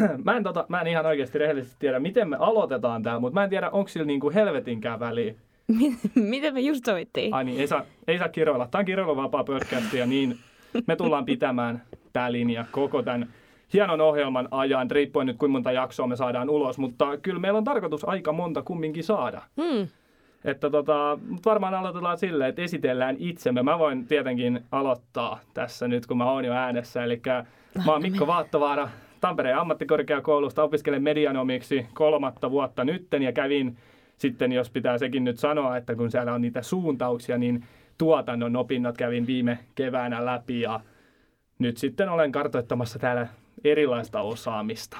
mä, en tota, mä en ihan oikeasti rehellisesti tiedä, miten me aloitetaan tää, mutta mä en tiedä, onko sillä niinku helvetinkään väliä. Miten me just sovittiin? Ai niin, ei saa, ei saa kiroilla. Tämä on kiroiluvapaa podcast ja niin me tullaan pitämään tämä linja koko tämän hienon ohjelman ajan, riippuen nyt kuinka monta jaksoa me saadaan ulos, mutta kyllä meillä on tarkoitus aika monta kumminkin saada. Hmm. Että tota, mut varmaan aloitetaan silleen, että esitellään itsemme. Mä voin tietenkin aloittaa tässä nyt, kun mä oon jo äänessä. Eli mä oon Mikko Vaattovaara Tampereen ammattikorkeakoulusta, opiskelen medianomiksi kolmatta vuotta nytten ja kävin sitten, jos pitää sekin nyt sanoa, että kun siellä on niitä suuntauksia, niin tuotannon opinnot kävin viime keväänä läpi ja nyt sitten olen kartoittamassa täällä erilaista osaamista.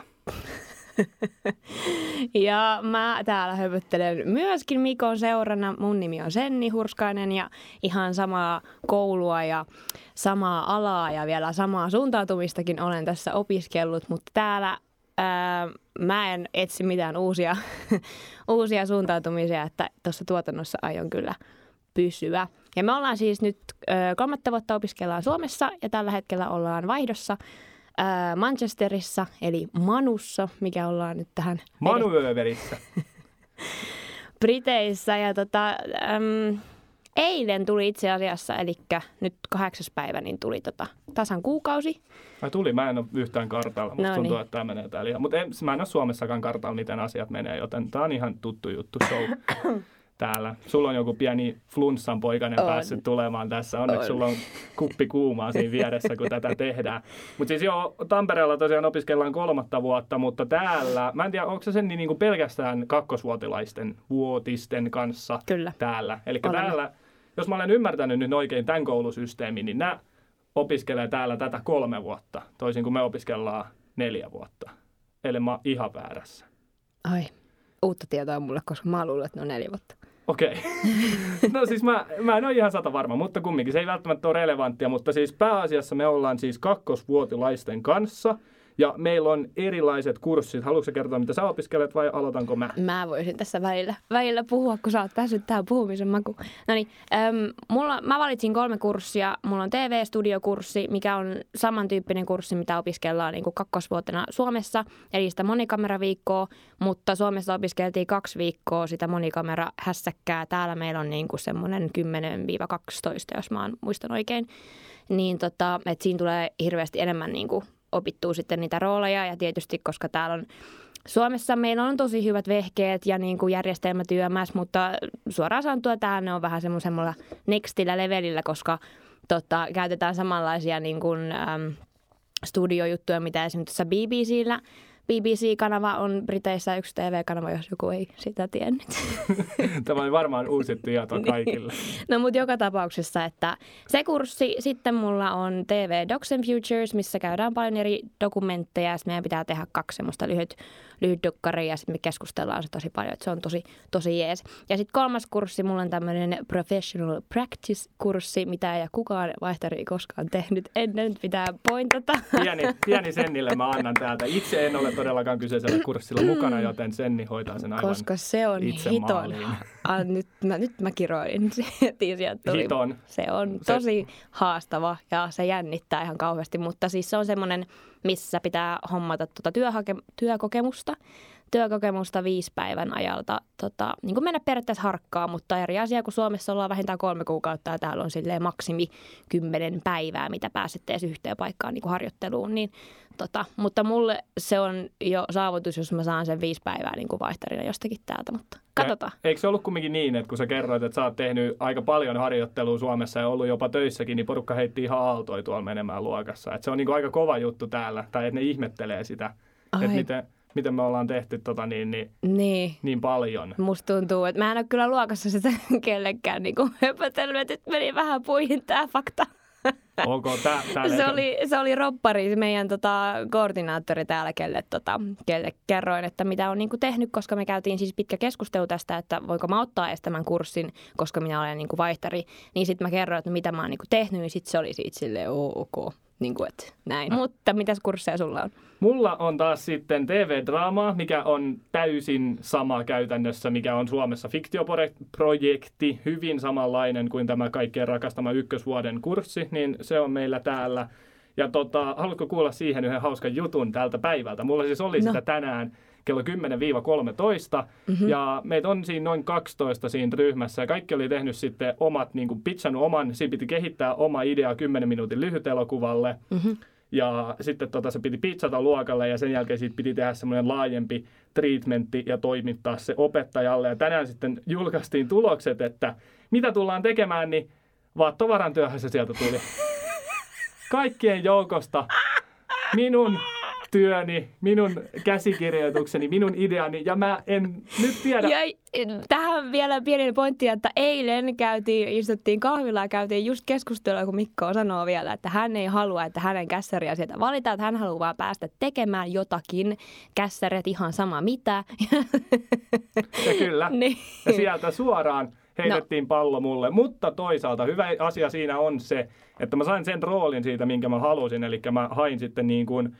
Ja mä täällä höpöttelen myöskin Mikon seurana. Mun nimi on Senni Hurskainen ja ihan samaa koulua ja samaa alaa ja vielä samaa suuntautumistakin olen tässä opiskellut, mutta täällä ää, mä en etsi mitään uusia, uusia suuntautumisia, että tuossa tuotannossa aion kyllä pysyä. Ja me ollaan siis nyt ö, kolmatta vuotta opiskellaan Suomessa ja tällä hetkellä ollaan vaihdossa ö, Manchesterissa, eli Manussa, mikä ollaan nyt tähän Manuöverissä. Briteissä. Ja tota, äm, eilen tuli itse asiassa, eli nyt kahdeksas päivä, niin tuli tota, tasan kuukausi. Ai tuli, mä en ole yhtään kartalla. Musta No tuntuu, niin. että tämä menee täällä. Mutta mä en ole Suomessakaan kartalla, miten asiat menee, joten tää on ihan tuttu juttu show täällä. Sulla on joku pieni flunssan poikainen On. päässyt tulemaan tässä. Onneksi On. sulla on kuppi kuumaa siinä vieressä, kun tätä tehdään. Mutta siis joo, Tampereella tosiaan opiskellaan kolmatta vuotta, mutta täällä, mä en tiedä, onko se sen niin kuin pelkästään kakkosvuotilaisten vuotisten kanssa Kyllä. täällä. Eli täällä, jos mä olen ymmärtänyt nyt oikein tämän koulusysteemin, niin nämä opiskelee täällä tätä kolme vuotta, toisin kuin me opiskellaan neljä vuotta. Eli mä oon ihan väärässä. Ai, uutta tietoa mulle, koska mä luulen, että ne on neljä vuotta. Okei. no siis mä, mä en ole ihan sata varma, mutta kumminkin se ei välttämättä ole relevanttia, mutta siis pääasiassa me ollaan siis kakkosvuotilaisten kanssa ja meillä on erilaiset kurssit. Haluatko kertoa, mitä sä opiskelet vai aloitanko mä? Mä voisin tässä välillä, välillä puhua, kun sä oot päässyt tähän puhumisen makuun. No niin, mulla, mä valitsin kolme kurssia. Mulla on TV-studiokurssi, mikä on samantyyppinen kurssi, mitä opiskellaan niin kuin kakkosvuotena Suomessa, eli sitä monikameraviikkoa, mutta Suomessa opiskeltiin kaksi viikkoa sitä monikamerahässäkkää. Täällä meillä on niin kuin semmoinen 10-12, jos mä muistan oikein. Niin tota, että siinä tulee hirveästi enemmän niin kuin opittua sitten niitä rooleja ja tietysti, koska täällä on Suomessa meillä on tosi hyvät vehkeet ja niin kuin järjestelmätyömässä, mutta suoraan sanottuna täällä ne on vähän semmoisella nextillä levelillä, koska tota, käytetään samanlaisia niin kuin, äm, studiojuttuja, mitä esimerkiksi tuossa BBCllä. BBC-kanava on Briteissä yksi TV-kanava, jos joku ei sitä tiennyt. Tämä on varmaan uusi tieto kaikille. No mutta joka tapauksessa, että se kurssi, sitten mulla on TV Docs and Futures, missä käydään paljon eri dokumentteja ja meidän pitää tehdä kaksi semmoista lyhyt, lyhyt dukkaria ja sitten me keskustellaan se tosi paljon, että se on tosi, tosi jees. Ja sitten kolmas kurssi, mulla on tämmöinen Professional Practice-kurssi, mitä ei kukaan vaihtari koskaan tehnyt ennen, pitää pointata. Pieni, pieni Sennille mä annan täältä. Itse en ole todellakaan kyseisellä kurssilla mukana, joten Senni hoitaa sen aivan Koska se on itse hiton. maaliin. Ah, nyt, mä, nyt mä kiroin. Tuli. Hiton. Se on Se- tosi haastava ja se jännittää ihan kauheasti, mutta siis se on semmoinen, missä pitää hommata tuota työhake- työkokemusta. Työkokemusta viisi päivän ajalta. Tota, niin kuin mennä periaatteessa harkkaa, mutta eri asia, kun Suomessa ollaan vähintään kolme kuukautta ja täällä on silleen maksimi kymmenen päivää, mitä pääsette edes yhteen paikkaan niin kuin harjoitteluun. Niin, tota, mutta mulle se on jo saavutus, jos mä saan sen viisi päivää niin kuin vaihtarina jostakin täältä, mutta katsotaan. Ja eikö se ollut kumminkin niin, että kun sä kerroit, että sä oot tehnyt aika paljon harjoittelua Suomessa ja ollut jopa töissäkin, niin porukka heitti ihan aaltoi tuolla menemään luokassa. Et se on niin aika kova juttu täällä, tai että ne ihmettelee sitä, Ai. että miten, miten me ollaan tehty tota niin, niin, Niin. niin paljon. Musta tuntuu, että mä en ole kyllä luokassa sitä kellekään niin kuin höpötellyt, että nyt meni vähän puihin tämä fakta. Onko tää, tää Se oli, se oli roppari, meidän tota, koordinaattori täällä, kelle, tota, kelle kerroin, että mitä on niinku tehnyt, koska me käytiin siis pitkä keskustelu tästä, että voinko mä ottaa edes tämän kurssin, koska minä olen niinku vaihtari. Niin sitten mä kerroin, että mitä mä oon niinku tehnyt, niin sitten se oli siitä silleen ok. Niin kuin, että näin. Mutta mitäs kursseja sulla on? Mulla on taas sitten TV-draamaa, mikä on täysin sama käytännössä, mikä on Suomessa fiktioprojekti, hyvin samanlainen kuin tämä kaikkien rakastama ykkösvuoden kurssi, niin se on meillä täällä. Ja tota, haluatko kuulla siihen yhden hauskan jutun tältä päivältä? Mulla siis oli no. sitä tänään kello 10-13. Mm-hmm. Ja meitä on siinä noin 12 siinä ryhmässä. Ja kaikki oli tehnyt sitten omat, niin kuin pitchannut oman, siinä piti kehittää oma idea 10 minuutin lyhyt elokuvalle. Mm-hmm. Ja sitten tota, se piti pizzata luokalle ja sen jälkeen siitä piti tehdä semmoinen laajempi treatmentti ja toimittaa se opettajalle. Ja tänään sitten julkaistiin tulokset, että mitä tullaan tekemään, niin vaattovaran työhön se sieltä tuli. Kaikkien joukosta minun työni, minun käsikirjoitukseni, minun ideani ja mä en nyt tiedä. Ja tähän vielä pieni pointti, että eilen käytiin, istuttiin kahvilla ja käytiin just keskustelua, kun Mikko sanoo vielä, että hän ei halua, että hänen kässäriä sieltä valitaan, että hän haluaa vaan päästä tekemään jotakin, kässäret ihan sama mitä. Ja kyllä, niin. ja sieltä suoraan heitettiin no. pallo mulle. Mutta toisaalta hyvä asia siinä on se, että mä sain sen roolin siitä, minkä mä halusin. Eli mä hain sitten niin kuin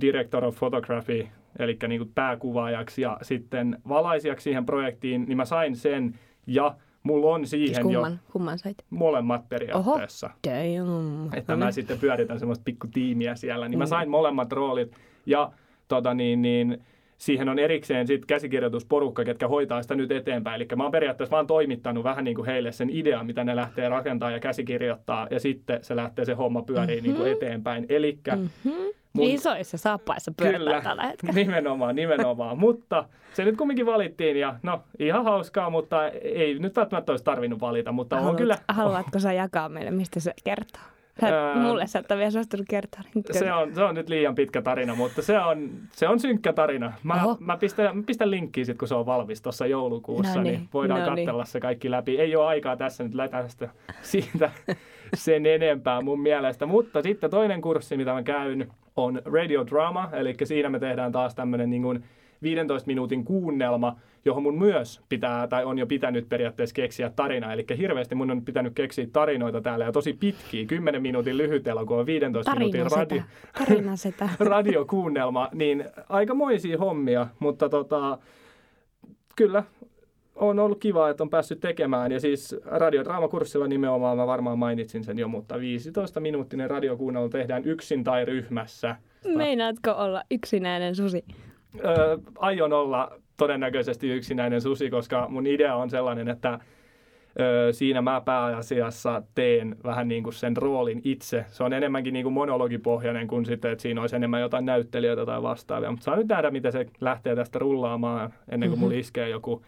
director of photography, eli niin kuin pääkuvaajaksi ja sitten valaisijaksi siihen projektiin, niin mä sain sen ja mulla on siihen siis kumman, jo kumman sait? molemmat periaatteessa. Oho, damn. Että mä sitten pyöritän semmoista pikku tiimiä siellä, niin mä sain molemmat roolit ja tota niin, niin siihen on erikseen sitten käsikirjoitusporukka, ketkä hoitaa sitä nyt eteenpäin. Eli mä oon periaatteessa vaan toimittanut vähän niin kuin heille sen idean, mitä ne lähtee rakentaa ja käsikirjoittaa, ja sitten se lähtee se homma pyörii mm-hmm. niin kuin eteenpäin. Eli mm-hmm. Mun... Isoissa saappaissa pyöritään tällä hetkellä. nimenomaan, nimenomaan. mutta se nyt kumminkin valittiin ja no ihan hauskaa, mutta ei nyt välttämättä olisi tarvinnut valita, mutta Haluat, on kyllä... Haluatko sä jakaa meille, mistä se kertoo? Ää, mulle sä et vielä suostunut kertoa. Niin se on, se on nyt liian pitkä tarina, mutta se on, se on synkkä tarina. Mä, mä, pistän, mä pistän linkkiä sitten, kun se on valmis tuossa joulukuussa, no niin, niin voidaan no katsella niin. se kaikki läpi. Ei ole aikaa tässä nyt lätästä siitä sen enempää mun mielestä. Mutta sitten toinen kurssi, mitä mä käyn, on Radio Drama, eli siinä me tehdään taas tämmöinen niin kuin 15 minuutin kuunnelma, johon mun myös pitää, tai on jo pitänyt periaatteessa keksiä tarina. Eli hirveästi mun on pitänyt keksiä tarinoita täällä, ja tosi pitkiä, 10 minuutin lyhyt elokuva, 15 tarina minuutin radio, tarina sitä. radiokuunnelma, niin aikamoisia hommia, mutta tota, kyllä on ollut kiva, että on päässyt tekemään. Ja siis radiodraamakurssilla nimenomaan, mä varmaan mainitsin sen jo, mutta 15-minuuttinen radiokuunnelu tehdään yksin tai ryhmässä. Meinaatko olla yksinäinen susi? Öö, aion olla todennäköisesti yksinäinen susi, koska mun idea on sellainen, että öö, siinä mä pääasiassa teen vähän niin kuin sen roolin itse. Se on enemmänkin niin kuin monologipohjainen kuin sitten, että siinä olisi enemmän jotain näyttelijöitä tai vastaavia. Mutta saa nyt nähdä, miten se lähtee tästä rullaamaan ennen kuin mm-hmm. mulla iskee joku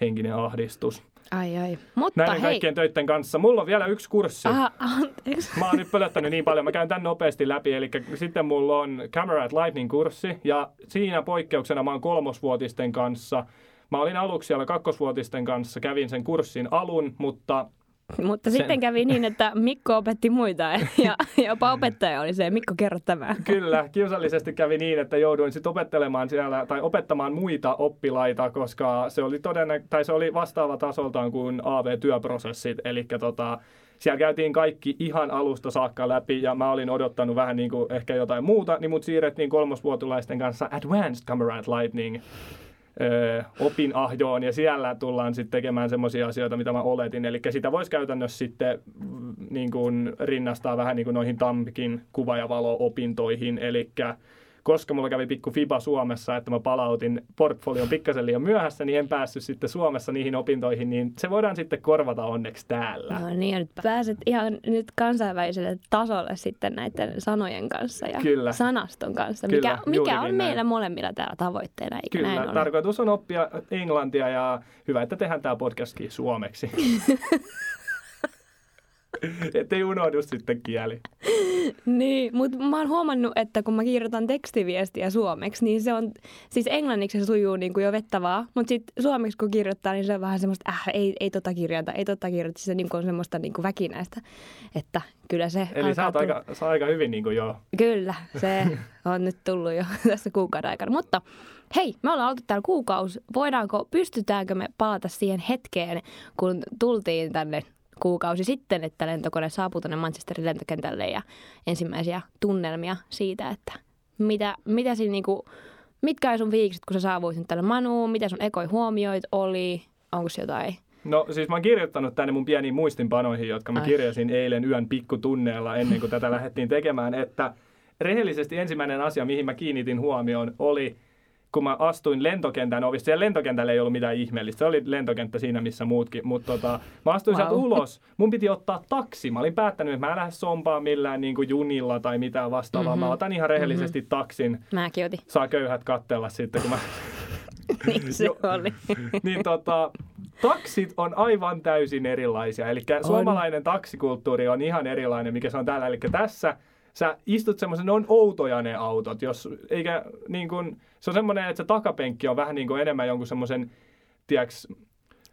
henkinen ahdistus. Ai ai. Mutta Näiden hei. kaikkien töiden kanssa. Mulla on vielä yksi kurssi. Aha, anteeksi. Mä oon nyt pölyttänyt niin paljon. Mä käyn tän nopeasti läpi. Eli sitten mulla on Camera at Lightning-kurssi. Ja siinä poikkeuksena mä oon kolmosvuotisten kanssa. Mä olin aluksi siellä kakkosvuotisten kanssa. Kävin sen kurssin alun, mutta mutta Sen. sitten kävi niin, että Mikko opetti muita ja jopa opettaja oli se, Mikko kerro tämä. Kyllä, kiusallisesti kävi niin, että jouduin sitten opettelemaan siellä tai opettamaan muita oppilaita, koska se oli, todennä, tai se oli vastaava tasoltaan kuin AV-työprosessit, eli tota, siellä käytiin kaikki ihan alusta saakka läpi ja mä olin odottanut vähän niin kuin ehkä jotain muuta, niin mut siirrettiin kolmosvuotulaisten kanssa Advanced Camera Lightning opinahjoon ja siellä tullaan sitten tekemään semmoisia asioita, mitä mä oletin. Eli sitä voisi käytännössä sitten mm, niin kuin rinnastaa vähän niin kuin noihin Tampikin kuva- ja valo-opintoihin. Eli koska mulla kävi pikku FIBA Suomessa, että mä palautin portfolion pikkasen liian myöhässä, niin en päässyt sitten Suomessa niihin opintoihin, niin se voidaan sitten korvata onneksi täällä. No niin, ja nyt pääset ihan nyt kansainväliselle tasolle sitten näiden sanojen kanssa ja Kyllä. sanaston kanssa, Kyllä, mikä, mikä on näin. meillä molemmilla täällä tavoitteena, eikö Kyllä, näin ole? tarkoitus on oppia englantia ja hyvä, että tehdään tämä podcastkin suomeksi. Ettei unohdu sitten kieli. niin, mutta mä oon huomannut, että kun mä kirjoitan tekstiviestiä suomeksi, niin se on, siis englanniksi se sujuu niin kuin jo vettävää, mutta sitten suomeksi kun kirjoittaa, niin se on vähän semmoista, äh, ei, ei tota kirjoita, ei tota kirjoita, se niin kuin on semmoista niin kuin väkinäistä, että kyllä se Eli sä oot aika, sä aika hyvin niin kuin jo. Kyllä, se on nyt tullut jo tässä kuukauden aikana, mutta hei, me ollaan oltu täällä kuukausi, voidaanko, pystytäänkö me palata siihen hetkeen, kun tultiin tänne kuukausi sitten, että lentokone saapuu tänne Manchesterin lentokentälle ja ensimmäisiä tunnelmia siitä, että mitä, mitä siinä niinku, mitkä on sun fiilikset, kun sä saavuisit tänne Manuun, mitä sun ekoi huomioit oli, onko jotain? No siis mä oon kirjoittanut tänne mun pieniin muistinpanoihin, jotka mä Ai. kirjasin eilen yön pikkutunneella ennen kuin tätä lähdettiin tekemään, että rehellisesti ensimmäinen asia, mihin mä kiinnitin huomioon, oli kun mä astuin lentokentän ovista. Siellä lentokentällä ei ollut mitään ihmeellistä. Se oli lentokenttä siinä, missä muutkin. Mutta tota, mä astuin Wow. sieltä ulos. Mun piti ottaa taksi. Mä olin päättänyt, että mä en lähde sompaan millään niin kuin junilla tai mitään vastaavaa. Mm-hmm. Mä otan ihan rehellisesti mm-hmm. taksin. Mäkin otin. Saa köyhät kattella sitten, kun mä Niin se oli. niin tota, taksit on aivan täysin erilaisia. Eli suomalainen taksikulttuuri on ihan erilainen, mikä se on täällä. Eli tässä sä istut semmoisen, ne on outoja ne autot, jos, eikä niin kuin, se on semmoinen, että se takapenkki on vähän niin kuin enemmän jonkun semmoisen, tiedäks,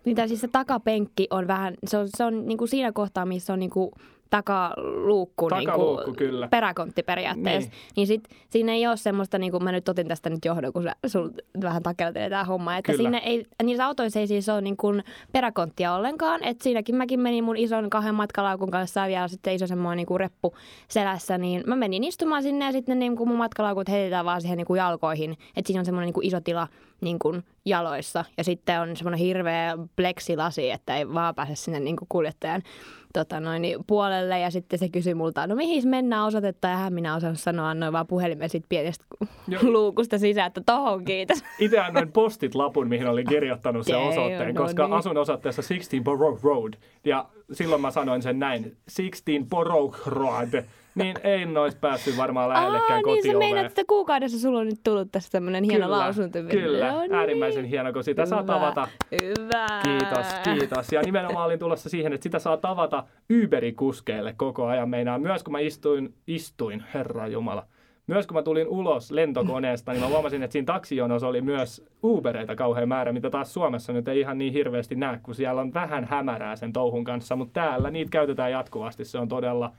Mitä siis se takapenkki on vähän, se on, se on niinku siinä kohtaa, missä on niinku takaluukku, Takaluukku, niinku, kyllä. peräkontti periaatteessa. Niin. Niin, niin sit siinä ei ole semmoista, niinku mä nyt otin tästä nyt johdon, kun sä, sul vähän takeltelee tämä homma, että Kyllä. siinä ei, niissä autoissa ei siis ole niinku peräkonttia ollenkaan, että siinäkin mäkin menin mun ison kahden matkalaukun kanssa ja vielä sitten iso semmoinen niinku reppu selässä, niin mä menin istumaan sinne ja sitten niinku mun matkalaukut heitetään vaan siihen niinku jalkoihin, että siinä on semmoinen niinku iso tila niinku jaloissa ja sitten on semmoinen hirveä pleksilasi, että ei vaan pääse sinne niinku kuljettajan tota noin, niin puolelle ja sitten se kysyi multa, no mihin mennään osoitetta ja hän minä osannut sanoa, annoin vaan puhelimen sit pienestä Jo. luukusta sisään, että tohon kiitos. itse annoin postit lapun, mihin olin kirjoittanut sen osoitteen, no koska niin. asun osoitteessa 16 Borough Road. Ja silloin mä sanoin sen näin, 16 Borough Road. Niin en olisi päässyt varmaan lähellekään Aa, niin sä kotioveen. meinaat, että kuukaudessa sulla on nyt tullut tästä tämmönen hieno lausunto. Kyllä, No niin. äärimmäisen hieno, kun sitä saa Hyvä. tavata. Hyvä. Kiitos, kiitos. Ja nimenomaan olin tulossa siihen, että sitä saa tavata Uberikuskeille koko ajan. Meinaa myös kun mä istuin, istuin, herra jumala. Myös kun mä tulin ulos lentokoneesta, niin mä huomasin, että siinä taksijonossa oli myös Ubereita kauhean määrä, mitä taas Suomessa nyt ei ihan niin hirveästi näe, kun siellä on vähän hämärää sen touhun kanssa, mutta täällä niitä käytetään jatkuvasti. Se on todella,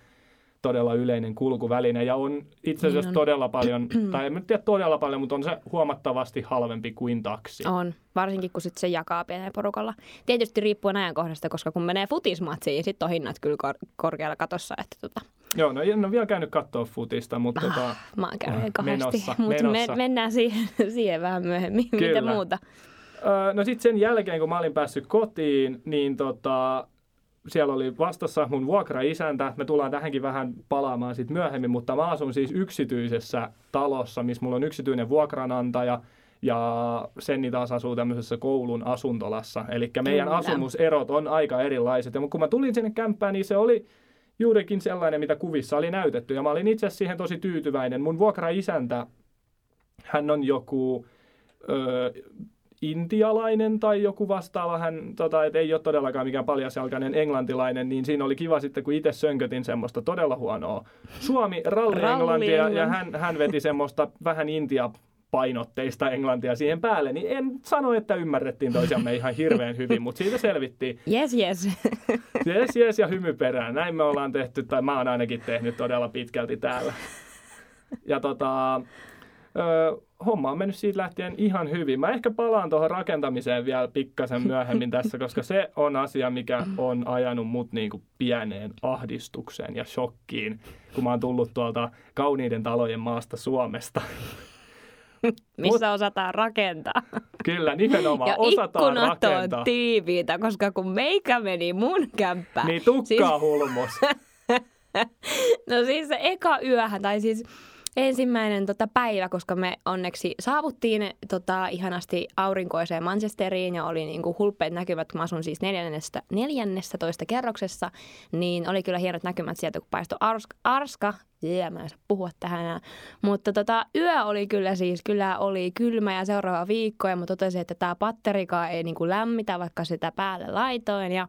todella yleinen kulkuväline ja on itse asiassa Niin on. todella paljon, tai en tiedä todella paljon, mutta on se huomattavasti halvempi kuin taksi. On, varsinkin kun sit se jakaa pienellä porukalla. Tietysti riippuen ajankohdasta, koska kun menee futismatsiin, niin sitten on hinnat kyllä kor- korkealla katossa. Että tota, Joo, no en ole vielä käynyt katsoa futista, mutta tota, mä oon käynyt Ah, kahdesti, menossa, mutta me, menossa. mennään siihen, siihen vähän myöhemmin. Kyllä. Mitä muuta? Öö, no sitten sen jälkeen, kun mä olin päässyt kotiin, niin tota, siellä oli vastassa mun vuokraisäntä. Me tullaan tähänkin vähän palaamaan sitten myöhemmin, mutta mä asun siis yksityisessä talossa, missä mulla on yksityinen vuokranantaja. Ja Senni taas asuu tämmöisessä koulun asuntolassa. Eli meidän Kyllä. asumuserot on aika erilaiset. Ja kun mä tulin sinne kämppään, niin se oli juurikin sellainen, mitä kuvissa oli näytetty. Ja mä olin itse asiassa siihen tosi tyytyväinen. Mun vuokraisäntä, hän on joku ö, intialainen tai joku vastaava, hän tota, et ei ole todellakaan mikään paljasjalkainen englantilainen, niin siinä oli kiva sitten, kun itse sönkötin semmoista todella huonoa Suomi ralli Ralli englantia ja hän, hän veti semmoista vähän intia painotteista englantia siihen päälle, niin en sano, että ymmärrettiin toisiamme ihan hirveän hyvin, mutta siitä selvittiin. Yes, yes. Jes, jes ja hymy perään. Näin me ollaan tehty, tai mä oon ainakin tehnyt todella pitkälti täällä. Ja tota, ö, homma on mennyt siitä lähtien ihan hyvin. Mä ehkä palaan tuohon rakentamiseen vielä pikkasen myöhemmin tässä, koska se on asia, mikä on ajanut mut niinku pieneen ahdistukseen ja shokkiin, kun mä oon tullut tuolta kauniiden talojen maasta Suomesta. Missä osataan rakentaa. Kyllä, nimenomaan ja osataan rakentaa. on tiiviitä, koska kun meikä meni mun kämppään. Niin tukkaa Siis, hulmus. no siis se eka yöhän, tai siis ensimmäinen tota, päivä, koska me onneksi saavuttiin tota, ihanasti aurinkoiseen Manchesteriin ja oli niinku hulppeet näkymät, kun mä asun siis neljännestä, neljännessä toista kerroksessa, niin oli kyllä hienot näkymät sieltä, kun paistoi arska, arska. Yeah, mä en saa puhua tähän. Mutta tota, yö oli kyllä siis, kyllä oli kylmä ja seuraava viikko. Ja mä totesin, että tämä patterikaan ei niinku lämmitä, vaikka sitä päälle laitoin. Ja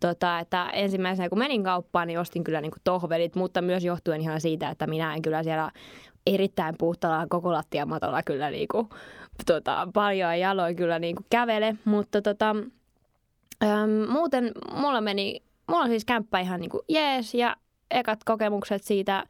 Tota, että ensimmäisenä kun menin kauppaan, niin ostin kyllä niinku tohvelit, mutta myös johtuen ihan siitä, että minä en kyllä siellä erittäin puhtaalla koko lattiamatolla kyllä niinku, tota, paljon jaloin kyllä niinku kävele, mutta tota, äm, muuten mulla meni, mulla siis kämppä ihan niinku jees ja ekat kokemukset siitä,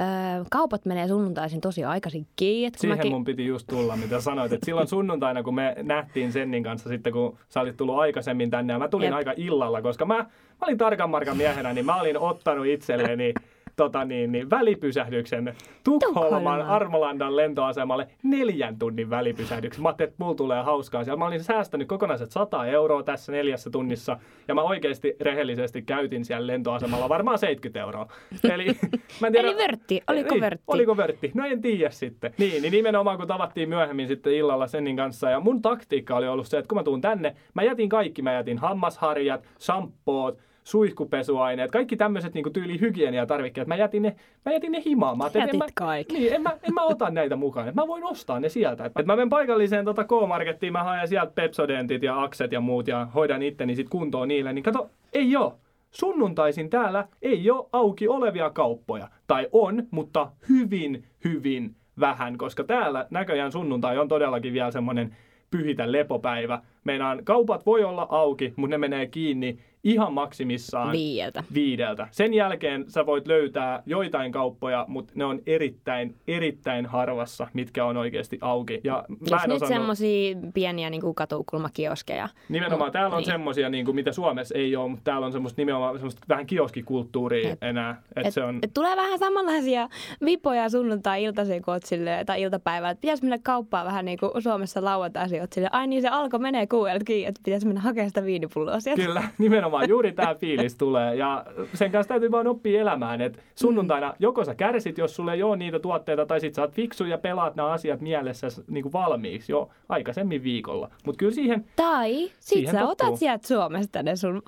Öö, kaupat menee sunnuntaisin tosi aikaisin kiinni. Siihen mäkin- mun piti just tulla, mitä sanoit. Että silloin sunnuntaina, kun me nähtiin Sennin kanssa sitten, kun sä olit tullut aikaisemmin tänne, ja mä tulin Jep. aika illalla, koska mä, mä olin tarkan markan miehenä, niin mä olin ottanut itselleni tota niin, niin, välipysähdyksen Tukholman. Armolandan lentoasemalle neljän tunnin välipysähdyksen. Mä ajattelin, että mulla tulee hauskaa siellä. Mä olin säästänyt kokonaiset 100 euroa tässä neljässä tunnissa ja mä oikeasti rehellisesti käytin siellä lentoasemalla varmaan 70 euroa. Eli, mä en tiedä, Eli vörtti, oliko niin, vörtti? Oliko vörtti? No en tiedä sitten. Niin, niin nimenomaan kun tavattiin myöhemmin sitten illalla Sennin kanssa ja mun taktiikka oli ollut se, että kun mä tuun tänne, mä jätin kaikki, mä jätin hammasharjat, shampoot, suihkupesuaineet, kaikki tämmöiset niin tyyli hygieniatarvikkeet, mä jätin ne, mä jätin ne himaan. Mä Jätit en mä, kaikki. Niin, en mä, en mä ota näitä mukaan. Mä voin ostaa ne sieltä. Et mä menen paikalliseen tota K-Markettiin, mä haen sieltä Pepsodentit ja Akset ja muut ja hoidan itteni sit kuntoon niille. Niin kato, ei oo. Sunnuntaisin täällä ei ole auki olevia kauppoja. Tai on, mutta hyvin, hyvin vähän, koska täällä näköjään sunnuntai on todellakin vielä semmoinen pyhitä lepopäivä. Meinaan, kaupat voi olla auki, mutta ne menee kiinni ihan maksimissaan Viieltä. viideltä. Sen jälkeen sä voit löytää joitain kauppoja, mutta ne on erittäin, erittäin harvassa, mitkä on oikeasti auki. Ja mä Jos en nyt osannut, semmosia pieniä niin kuin katukulmakioskeja. nimenomaan täällä on niin. semmosia, niin kuin, mitä Suomessa ei ole, mutta täällä on semmoista nimenomaan semmoista vähän kioskikulttuuria Jep. enää. Et, Et, se on, et tulee vähän samanlaisia vipoja sunnuntai-iltaisin, kun silleen, tai iltapäivällä. Että pitäisi mennä kauppaan vähän niin kuin Suomessa lauantaisin. Oot silleen, ai niin se alko menee kuuelta kiinni, että pitäisi mennä hakemaan sitä viinipulloa sieltä. Kyllä, nimenomaan juuri tämä fiilis tulee. Ja sen kanssa täytyy vaan oppia elämään, että sunnuntaina joko sä kärsit, jos sulle ei ole niitä tuotteita, tai sit sä oot fiksu ja pelaat nämä asiat mielessä niin kuin valmiiksi jo aikaisemmin viikolla. Mutta kyllä siihen, Tai sit Siihen sä tottuu. otat sieltä Suomesta ne sun...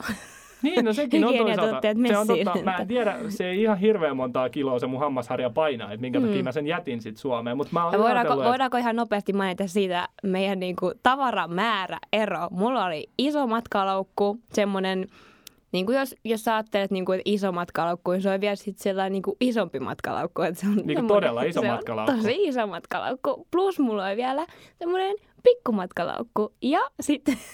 niin no sekin on toisaalta, se on totta, mä en tiedä, se ei ihan hirveän montaa kiloa se mun hammasharja painaa, että minkä takia mä sen jätin sit Suomeen, mutta mä oon Mm. Voidaanko, että- voidaanko ihan nopeasti mainita siitä meidän niinku tavaramäärä ero? Mulla oli iso matkalaukku, semmoinen, niin kuin jos, jos sä ajattelet, niin kuin, että iso matkalaukku, niin se on vielä sit sellainen niin kuin isompi matkalaukku. Että se on Niinku semmoinen- todella iso se matkalaukku. On tosi iso matkalaukku. Plus mulla oli vielä semmoinen pikkumatkalaukku. Ja sitten...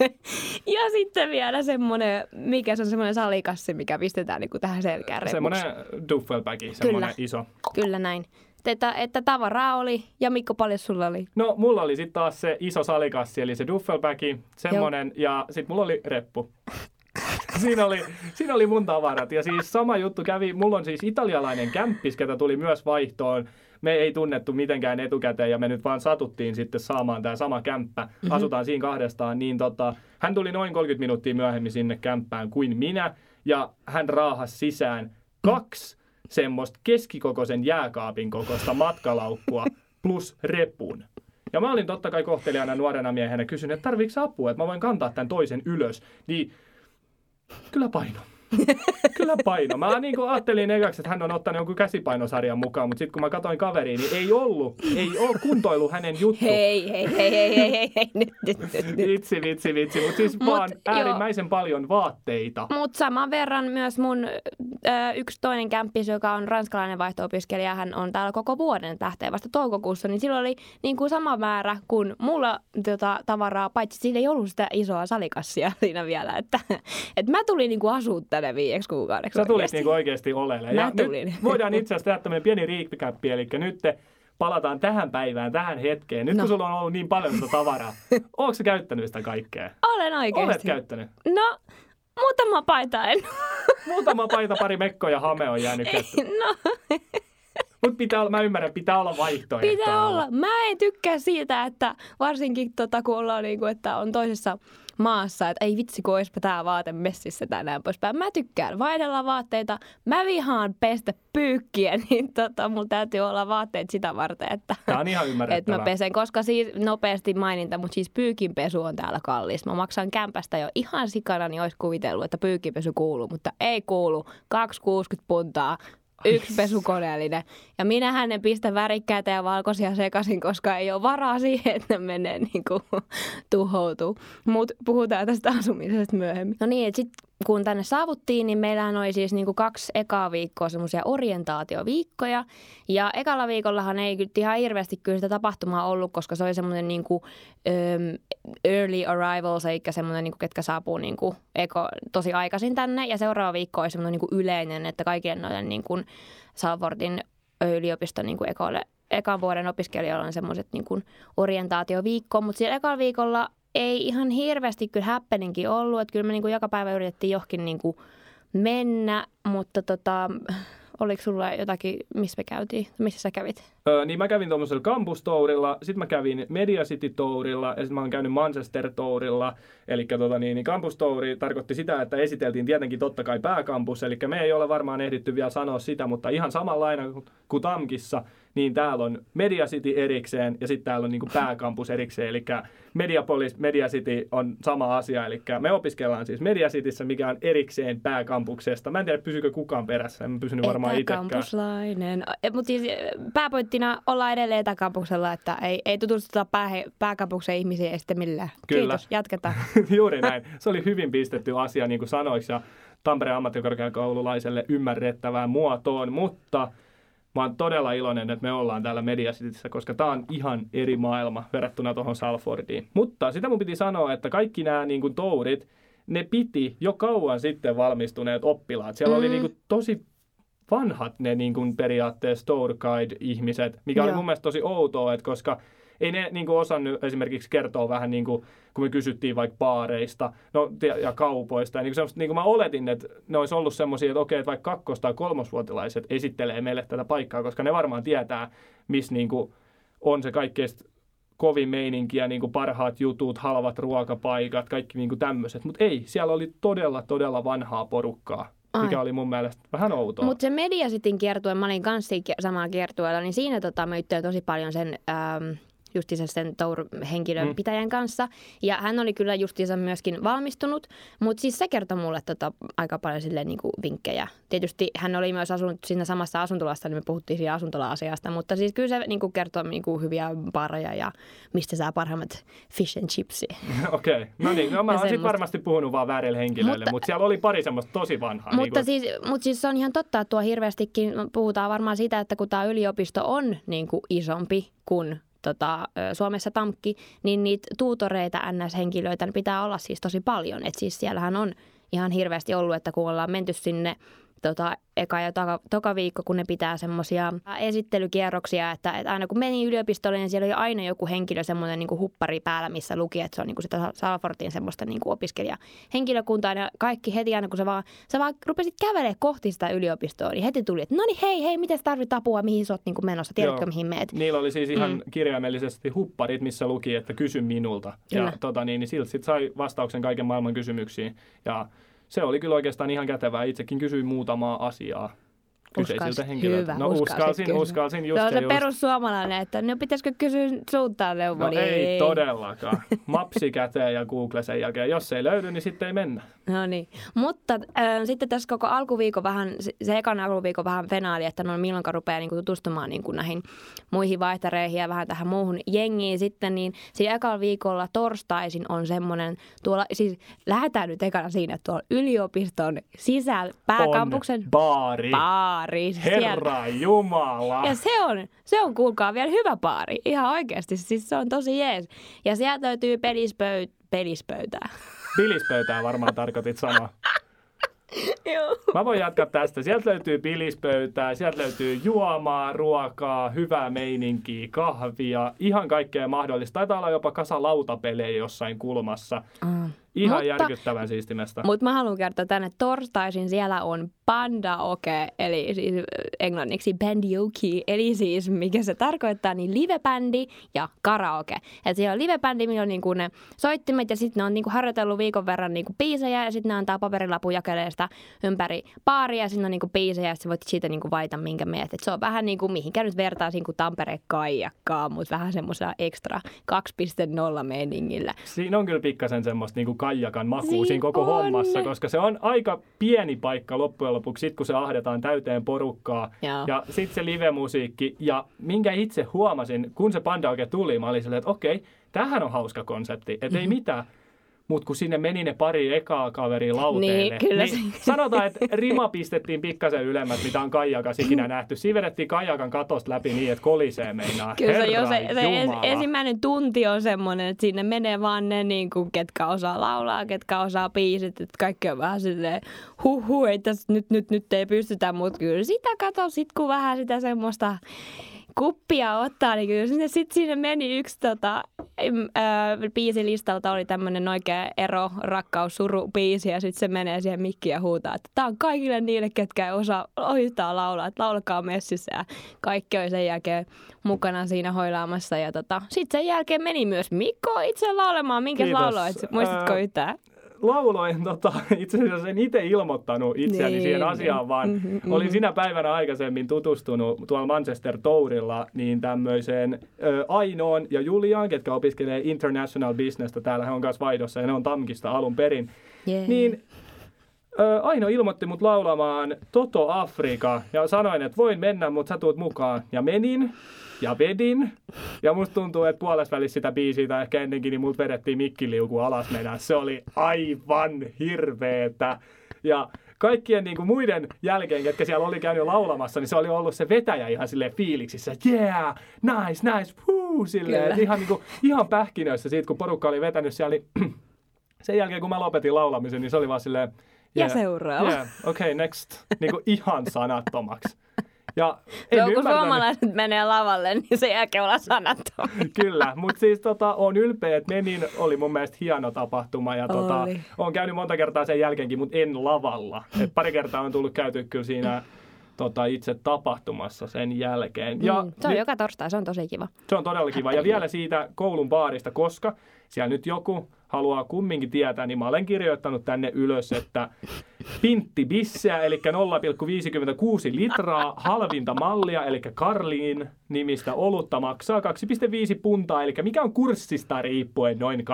ja sitten vielä semmoinen, mikä se on semmoinen salikassi, mikä pistetään niin kuin tähän selkään repuksi. semmoinen duffelbagi, semmoinen iso. Kyllä näin. Että, että tavaraa oli. Ja Mikko, paljon sulla oli? No, mulla oli sitten taas se iso salikassi, eli se duffelbagi, semmonen, ja sitten mulla oli reppu. Siinä oli, siinä oli mun tavarat. Ja siis sama juttu kävi, mulla on siis italialainen kämppis, ketä tuli myös vaihtoon. Me ei tunnettu mitenkään etukäteen ja me nyt vaan satuttiin sitten saamaan tämä sama kämppä. Mm-hmm. Asutaan siinä kahdestaan. Niin tota, hän tuli noin 30 minuuttia myöhemmin sinne kämppään kuin minä. Ja hän raahasi sisään kaksi semmoista keskikokoisen jääkaapin kokoista matkalaukkua plus repun. Ja mä olin totta kai kohtelijana nuorena miehenä kysyn, että tarviiko apua, että mä voin kantaa tämän toisen ylös. Niin kyllä paino. Kyllä paino. Mä niin kuin ajattelin ekaksi, että hän on ottanut jonkun käsipainosarjan mukaan, mutta sitten kun mä katsoin kaveriin, niin ei ollut, ei ole kuntoilu hänen juttu. Hei, hei, hei, hei, hei, hei, hei, nyt, nyt, nyt, nyt. Vitsi, vitsi, vitsi. Mutta siis Mut vaan joo. äärimmäisen paljon vaatteita. Mutta saman verran myös mun ö, yksi toinen kämppis, joka on ranskalainen vaihto-opiskelija, hän on täällä koko vuoden, että lähtee vasta toukokuussa, niin silloin oli niin kuin sama määrä kuin mulla tota, tavaraa, paitsi sillä ei ollut sitä isoa salikassia siinä vielä, että, että mä tulin niin kuin asua tänne viieksi kuukaudeksi Sä tulit oikeasti. niinku oikeasti oleelle. Mä ja tulin. nyt voidaan itse asiassa tehdä tämmöinen pieni riikkikäppi, eli nyt te palataan tähän päivään, tähän hetkeen. Nyt No. kun sulla on ollut niin paljon sitä tavaraa, ootko sä käyttänyt sitä kaikkea? Olen oikeasti. Olet käyttänyt. No, muutama paita en. Muutama paita, pari mekko ja hame on jäänyt käteen. no, Mutta pitää olla, mä ymmärrän, pitää olla vaihtoehtoja. Pitää olla. Mä en tykkää siitä, että varsinkin tota, kun ollaan niin kuin, että on toisessa maassa, että ei vitsi, kun olisipa tää vaate messissä tänään poispäin. Mä tykkään vaihdella vaatteita. Mä vihaan pestä pyykkiä, niin tota, mulla täytyy olla vaatteet sitä varten, että, Tämä on ihan että mä pesen. Koska siis nopeasti maininta, mutta siis pyykinpesu on täällä kallis. Mä maksan kämpästä jo ihan sikana, niin olisi kuvitellut, että pyykinpesu kuuluu, mutta ei kuulu. 2,60 puntaa. Yksi pesukoneellinen. Ja minähän en pistä värikkäitä ja valkoisia sekaisin, koska ei ole varaa siihen, että ne menee niin kuin tuhoutuu. Mutta puhutaan tästä asumisesta myöhemmin. No niin, että sitten kun tänne saavuttiin, niin meillähän oli siis niin kuin kaksi ekaa viikkoa semmoisia orientaatioviikkoja. Ja ekalla viikollahan ei kyllä ihan hirveästi kyllä sitä tapahtumaa ollut, koska se oli semmoinen niin kuin, um, early arrivals, eli semmoinen, niin kuin, ketkä saapuu niin kuin, eko, tosi aikaisin tänne. Ja seuraava viikko oli semmoinen niin kuin yleinen, että kaikille noille niin kuin Salfordin yliopiston niin kuin ekoille, ekan vuoden opiskelijoilla on semmoiset niin kuin orientaatioviikko, mutta siellä ekalla viikolla ei ihan hirveästi kyllä happeninkin ollut, että kyllä me niin kuin joka päivä yritettiin johonkin niin kuin mennä, mutta tota, Oliko sulla jotakin, missä me käytiin? Missä sä kävit? Öö, niin mä kävin tuommoisella Campus Tourilla, sitten mä kävin Media City Tourilla ja sitten mä oon käynyt Manchester Tourilla. Eli tota, niin, niin Campus Touri tarkoitti sitä, että esiteltiin tietenkin totta kai pääkampus, eli me ei ole varmaan ehditty vielä sanoa sitä, mutta ihan samanlainen kuin Tamkissa, niin täällä on Media City erikseen ja sitten täällä on niin pääkampus erikseen. Eli Mediapolis, Media City on sama asia. Eli me opiskellaan siis Media Cityssä, mikä on erikseen pääkampuksesta. Mä en tiedä, pysykö kukaan perässä. En pysynyt varmaan itsekään. Etäkampuslainen. Mutta siis pääpointtina ollaan edelleen etäkampuksella, että ei, ei tutustuta pää, pääkampuksen ihmisiin ja sitten millään. Kyllä. Kiitos, jatketaan. Juuri näin. Se oli hyvin pistetty asia, niin kuin sanoiksi, ja Tampereen ammattikorkeakoululaiselle ymmärrettävään muotoon, mutta – mä oon todella iloinen, että me ollaan täällä Mediacityssä, koska tämä on ihan eri maailma verrattuna tuohon Salfordiin. Mutta sitä mun piti sanoa, että kaikki nämä niin kuin, tourit, ne piti jo kauan sitten valmistuneet oppilaat. Siellä mm. oli niin kuin, tosi vanhat ne niin kuin, periaatteessa tour guide-ihmiset, mikä Joo. oli mun mielestä tosi outoa, että koska ei ne niin kuin, osannut esimerkiksi kertoa vähän, niin kuin, kun me kysyttiin vaikka baareista no, ja kaupoista. Ja niin kuin, niin kuin mä oletin, että ne olisi ollut semmoisia, että okei, että vaikka kakkos- tai kolmosvuotilaiset esittelee meille tätä paikkaa, koska ne varmaan tietää, missä niin kuin, on se kaikkein kovin meininkiä, niin kuin parhaat jutut, halvat ruokapaikat, kaikki niin tämmöiset. Mutta ei, siellä oli todella, todella vanhaa porukkaa mikä Ai. oli mun mielestä vähän outoa. Mutta se Media Cityn kiertue, mä olin kanssa samaa kiertueella, niin siinä tota, mä tosi paljon sen ähm, justiinsa sen Tour-henkilön mm. pitäjän kanssa. Ja hän oli kyllä justiinsa myöskin valmistunut, mutta siis se kertoi mulle tota aika paljon silleen niin kuin vinkkejä. Tietysti hän oli myös asunut siinä samassa asuntolassa, niin me puhuttiin siinä asuntola-asiasta, mutta siis kyllä se niin kuin kertoo niin kuin hyviä pareja ja mistä saa parhaimmat fish and chipsi. Okei, okay. no niin, no mä oon varmasti puhunut vaan väärille henkilöille, mutta, mutta siellä oli pari semmoista tosi vanhaa. Mutta, niin kuin... siis, mutta siis se on ihan totta, että tuo hirveästikin puhutaan varmaan siitä, että kun tämä yliopisto on niin kuin isompi kuin tota, Suomessa TAMKki, niin niitä tuutoreita, NS-henkilöitä pitää olla siis tosi paljon. Et siis siellähän on ihan hirveästi ollut, että kun ollaan menty sinne tota, eka ja toka, toka viikko, kun ne pitää semmoisia esittelykierroksia, että, että aina kun meni yliopistolle, niin siellä oli aina joku henkilö, semmoinen niin huppari päällä, missä luki, että se on niin kuin sitä Salfortin semmoista niin kuin opiskelijahenkilökuntaa. Ja kaikki heti aina, kun sä vaan, sä vaan rupesit kävelemään kohti sitä yliopistoa, niin heti tuli, että no niin hei, hei, miten sä tarvit apua, mihin sä oot niin kuin menossa, tiedätkö Joo. mihin meet? Niillä oli siis ihan mm. kirjaimellisesti hupparit, missä luki, että kysy minulta. Kyllä. Ja tota, niin, niin siltä sit sai vastauksen kaiken maailman kysymyksiin. Ja se oli kyllä oikeastaan ihan kätevää. Itsekin kysyin muutamaa asiaa kyseisiltä henkilöiltä. Hyvä, no uskalsin, kysyä. uskalsin just no, se just. perussuomalainen, että no pitäisikö kysyä suuntaan neuvoa? No ei, ei todellakaan. Mapsi käteen ja Google sen jälkeen. Jos ei löydy, niin sitten ei mennä. No niin, mutta äh, sitten tässä koko alkuviikon vähän, se ekan alkuviikon vähän fenaali, että no milloinka rupeaa niin kuin, tutustumaan niin kuin näihin muihin vaihtareihin ja vähän tähän muuhun jengiin sitten, niin siinä ekalla viikolla torstaisin on semmoinen, tuolla, siis lähdetään nyt ekana siinä, että tuolla yliopiston sisällä pääkampuksen on baari. baari. Herra siellä. Jumala. Ja se on, se on kuulkaa vielä hyvä baari, ihan oikeasti, siis se on tosi jees. Ja sieltä löytyy pelispöyt, pelispöytää. Bilispöytää varmaan tarkoitit sanoa. Joo. Mä voin jatkaa tästä. Sieltä löytyy bilispöytää, sieltä löytyy juomaa, ruokaa, hyvää meininkiä, kahvia, ihan kaikkea mahdollista. Taitaa olla jopa kasa lautapelejä jossain kulmassa. Mm. Ihan mutta, järkyttävän siistimestä. Mutta mä haluan kertoa tänne torstaisin siellä on Oke, eli siis englanniksi bandioke, eli siis mikä se tarkoittaa, niin livebändi ja karaoke. Et siellä on livebändi, millä on niinku ne soittimet ja sitten ne on niinku harjoitellut viikon verran niinku biisejä ja sitten ne antaa paperilapun jakeleesta ympäri baaria ja sitten on niinku biisejä ja sitten voit siitä niinku vaita minkä meet. Et se on vähän niinku mihinkä nyt vertaisin kuin Tampere Kaijakkaa, mutta vähän semmoisella extra 2.0 meningillä. Siinä on kyllä pikkasen semmoista niinku kaijakan makuu siinä, siinä koko on. hommassa, koska se on aika pieni paikka loppujen lopuksi, sit kun se ahdetaan täyteen porukkaa. Joo. Ja sitten se live-musiikki. Ja minkä itse huomasin, kun se panda oikein tuli, mä olin silleen, että okei, tämähän on hauska konsepti. Että mm-hmm. ei mitään mutta kun sinne meni ne pari ekaa kaveria lauteelle, niin, kyllä niin sanotaan, että rima pistettiin pikkasen ylemmät, mitä on Kaijakas ikinä nähty. Siinä vedettiin Kaijakan katosta läpi niin, että kolisee meinaa. Kyllä Herra, jo se, se ensimmäinen tunti on semmoinen, että sinne menee vaan ne, niin kuin, ketkä osaa laulaa, ketkä osaa biisit, että kaikki on vähän silleen huh, huh ei tässä nyt, nyt, nyt ei pystytä, mutta kyllä sitä kato sit kun vähän sitä semmoista kuppia ottaa, niin kyllä sinne, sit sinne meni yksi tota, ää, biisilistalta oli tämmöinen oikea ero, rakkaus, suru biisi ja sitten se menee siihen mikkiin ja huutaa, että tämä on kaikille niille, ketkä ei osaa yhtään laulaa, että laulakaa messissä ja kaikki oli sen jälkeen mukana siinä hoilaamassa ja tota, sitten sen jälkeen meni myös Mikko itse laulamaan, minkä lauloit, muistatko yhtään? Lauloin, tota, itse asiassa en itse ilmoittanut itseäni niin, siihen asiaan, niin. vaan mm-hmm, mm-hmm. olin sinä päivänä aikaisemmin tutustunut tuolla Manchester Tourilla niin tämmöiseen ö, Ainoon ja Juliaan, ketkä opiskelee International Businessta. Täällä he on kanssa vaihdossa ja ne on Tamkista alun perin. Yeah. Niin ö, Aino ilmoitti mut laulamaan Toto Afrika ja sanoin, että voin mennä, mutta sä tuut mukaan. Ja menin ja vedin. Ja musta tuntuu, että puolesvälissä sitä biisiä tai ehkä ennenkin, niin multa vedettiin mikkiliuku alas mennä. Se oli aivan hirveetä. Ja kaikkien niin kuin muiden jälkeen, ketkä siellä oli käynyt laulamassa, niin se oli ollut se vetäjä ihan silleen fiiliksissä. Yeah, nice, nice, woo, silleen. Ihan, niin kuin, ihan pähkinöissä siitä, kun porukka oli vetänyt siellä, niin sen jälkeen kun mä lopetin laulamisen, niin se oli vaan silleen, yeah, ja seuraava. Yeah, okay, next. Niin kuin ihan sanattomaksi. Ja en no, kun suomalaiset menee lavalle, niin se jälkeen olla sanaton. Kyllä, mutta siis tota, on ylpeä, että menin, oli mun mielestä hieno tapahtuma ja tota, on käynyt monta kertaa sen jälkeenkin, mutta en lavalla. Et pari kertaa on tullut käyty kyllä siinä tota, itse tapahtumassa sen jälkeen. Ja mm, se on nyt, joka torstai, se on tosi kiva. Se on todella kiva. Ja vielä siitä koulun baarista, koska siellä nyt joku haluaa kumminkin tietää, niin mä olen kirjoittanut tänne ylös, että pintti bisseä, eli 0,56 litraa, halvinta mallia, eli Karliin nimistä olutta maksaa 2,5 puntaa, eli mikä on kurssista riippuen noin 2,6-2,8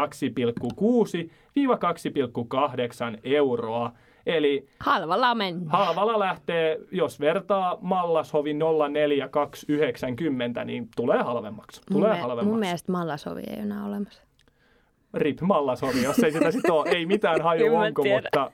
euroa. Eli halvalla mennään. Halvalla lähtee, jos vertaa Mallashovi 04290, niin tulee halvemmaksi. Tulee mun, halvemmaksi. Mun mielestä Mallashovi ei enää olemassa. Rip Mallashovi, jos ei sitä sitten ole. Ei mitään haju onko, mutta...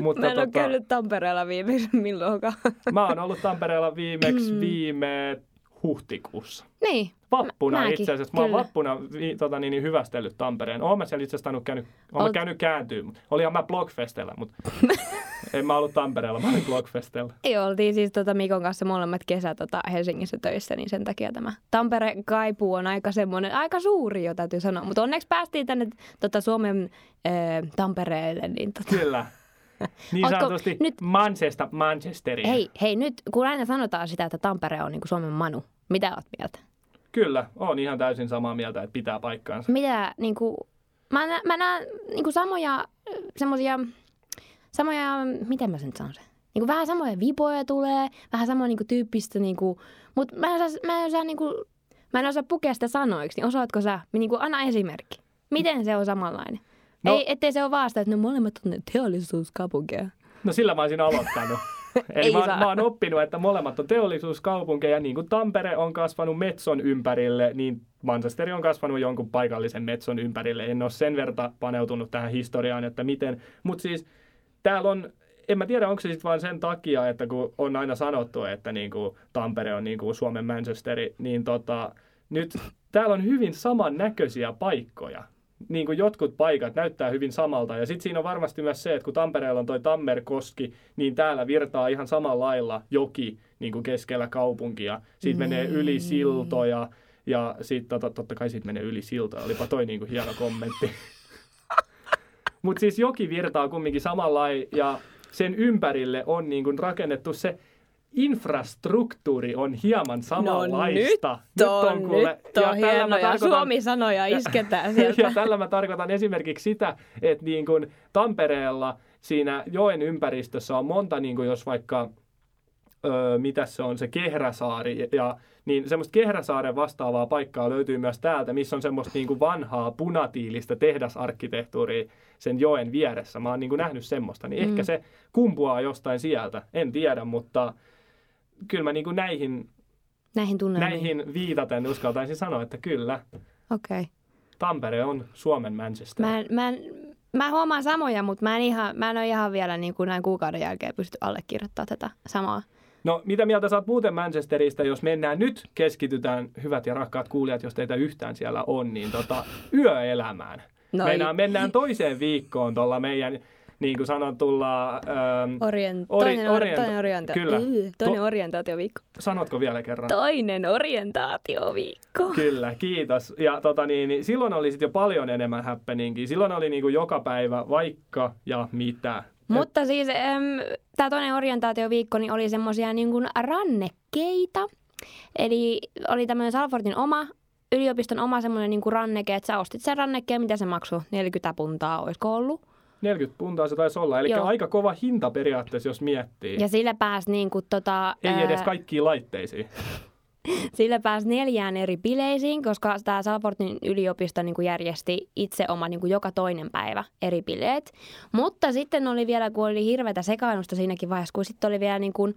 mutta mä en tota, ole käynyt Tampereella viimeksi milloinkaan. Mä oon ollut Tampereella viimeksi viime huhtikuussa. Niin. Vappuna Mäkin, itse asiassa. Mä oon vappuna vi, tota, niin, niin hyvästellyt Tampereen. Oon mä siellä itse asiassa käynyt, oon Olet... käynyt kääntyä. Olihan mä Blogfestellä, mutta en mä ollut Tampereella, mä olin Blogfestellä. Ei, oltiin siis tota Mikon kanssa molemmat kesät tota Helsingissä töissä, niin sen takia tämä Tampere kaipuu on aika semmoinen, aika suuri jo täytyy sanoa. Mutta onneksi päästiin tänne tota, Suomen äh, Tampereelle. Niin, tota... Kyllä. Niin sanotusti nyt... Manchester, Manchesteriin. Hei, hei, nyt kun aina sanotaan sitä, että Tampere on niin kuin Suomen Manu, mitä olet mieltä? Kyllä, on ihan täysin samaa mieltä, että pitää paikkaansa. Mitä, niin kuin, mä, nä, mä näen niin kuin samoja, semmoisia, samoja, miten mä sen sanon sen? Niin kuin vähän samoja vipoja tulee, vähän samoja niin kuin tyyppistä, niin kuin, mutta mä en osaa, mä en osaa, niin kuin, mä en osaa pukea sitä sanoiksi, niin osaatko sä, niin kuin, anna esimerkki. Miten se on samanlainen? No, Ei, ettei se ole vasta, että ne molemmat on teollisuuskaupunkeja. No sillä mä olisin aloittanut. Eli Ei mä, saa. mä oon oppinut, että molemmat on teollisuuskaupunkeja. Niin kuin Tampere on kasvanut Metson ympärille, niin Manchester on kasvanut jonkun paikallisen Metson ympärille. En ole sen verta paneutunut tähän historiaan, että miten. Mutta siis täällä on en mä tiedä, onko se sitten vain sen takia, että kun on aina sanottu, että niin kuin Tampere on niin kuin Suomen Manchesteri, niin tota, nyt täällä on hyvin samannäköisiä paikkoja niin kuin jotkut paikat näyttää hyvin samalta. Ja sitten siinä on varmasti myös se, että kun Tampereella on toi Tammerkoski, niin täällä virtaa ihan samalla lailla joki niin kuin keskellä kaupunkia. Siitä mm. menee yli siltoja ja sitten tota, totta kai siitä menee yli siltoja. Olipa toi niin kuin hieno kommentti. Mutta siis joki virtaa kumminkin samalla ja sen ympärille on niin kuin rakennettu se infrastruktuuri on hieman samanlaista. No nyt on, nyt on, kuule, nyt on ja hienoja Suomi-sanoja isketään sieltä. Ja tällä mä tarkoitan esimerkiksi sitä, että niin kuin Tampereella siinä joen ympäristössä on monta, niin kuin jos vaikka, öö, mitä se on, se Kehräsaari, ja niin semmoista Kehräsaaren vastaavaa paikkaa löytyy myös täältä, missä on semmoista niin kuin vanhaa punatiilista tehdasarkkitehtuuria sen joen vieressä. Mä oon niin kuin nähnyt semmoista, niin mm. ehkä se kumpuaa jostain sieltä, en tiedä, mutta kyllä mä niin kuin näihin, näihin, näihin viitaten uskaltaisin sanoa, että kyllä. Okei. Okay. Tampere on Suomen Manchester. Mä, mä, mä huomaan samoja, mutta mä en, ihan, mä en ole ihan vielä niin kuin näin kuukauden jälkeen pysty allekirjoittamaan tätä samaa. No mitä mieltä saat muuten Manchesterista, jos mennään nyt, keskitytään, hyvät ja rakkaat kuulijat, jos teitä yhtään siellä on, niin tota, yöelämään. No mennään, mennään toiseen viikkoon tuolla meidän niin kuin sanotulla... Ähm, Orient, Ori- toinen, or, orienta- toinen, orienta- kyllä. Yy, toinen To- orientaatioviikko. sanotko vielä kerran? Toinen orientaatioviikko. Kyllä, kiitos. Ja tota niin, niin silloin oli sit jo paljon enemmän happeningia. Silloin oli niinku joka päivä vaikka ja mitä. Mutta siis tämä toinen orientaatioviikko niin oli semmoisia niin kuin rannekkeita. Eli oli tämmöinen Salfordin oma, yliopiston oma semmoinen niin kuin ranneke, että sä ostit sen rannekkeen, mitä se maksoi, 40 puntaa olisiko ollut. 40 puntaa se taisi olla. Eli Joo. aika kova hinta periaatteessa, jos miettii. Ja sillä pääsi niin kuin tota, Ei ää, edes kaikkiin laitteisiin. Sillä pääsi neljään eri bileisiin, koska tämä Salfordin yliopisto niin kuin järjesti itse oma niin kuin joka toinen päivä eri bileet. Mutta sitten oli vielä, kun oli hirveätä sekaannusta siinäkin vaiheessa, kun sitten oli vielä niin kuin,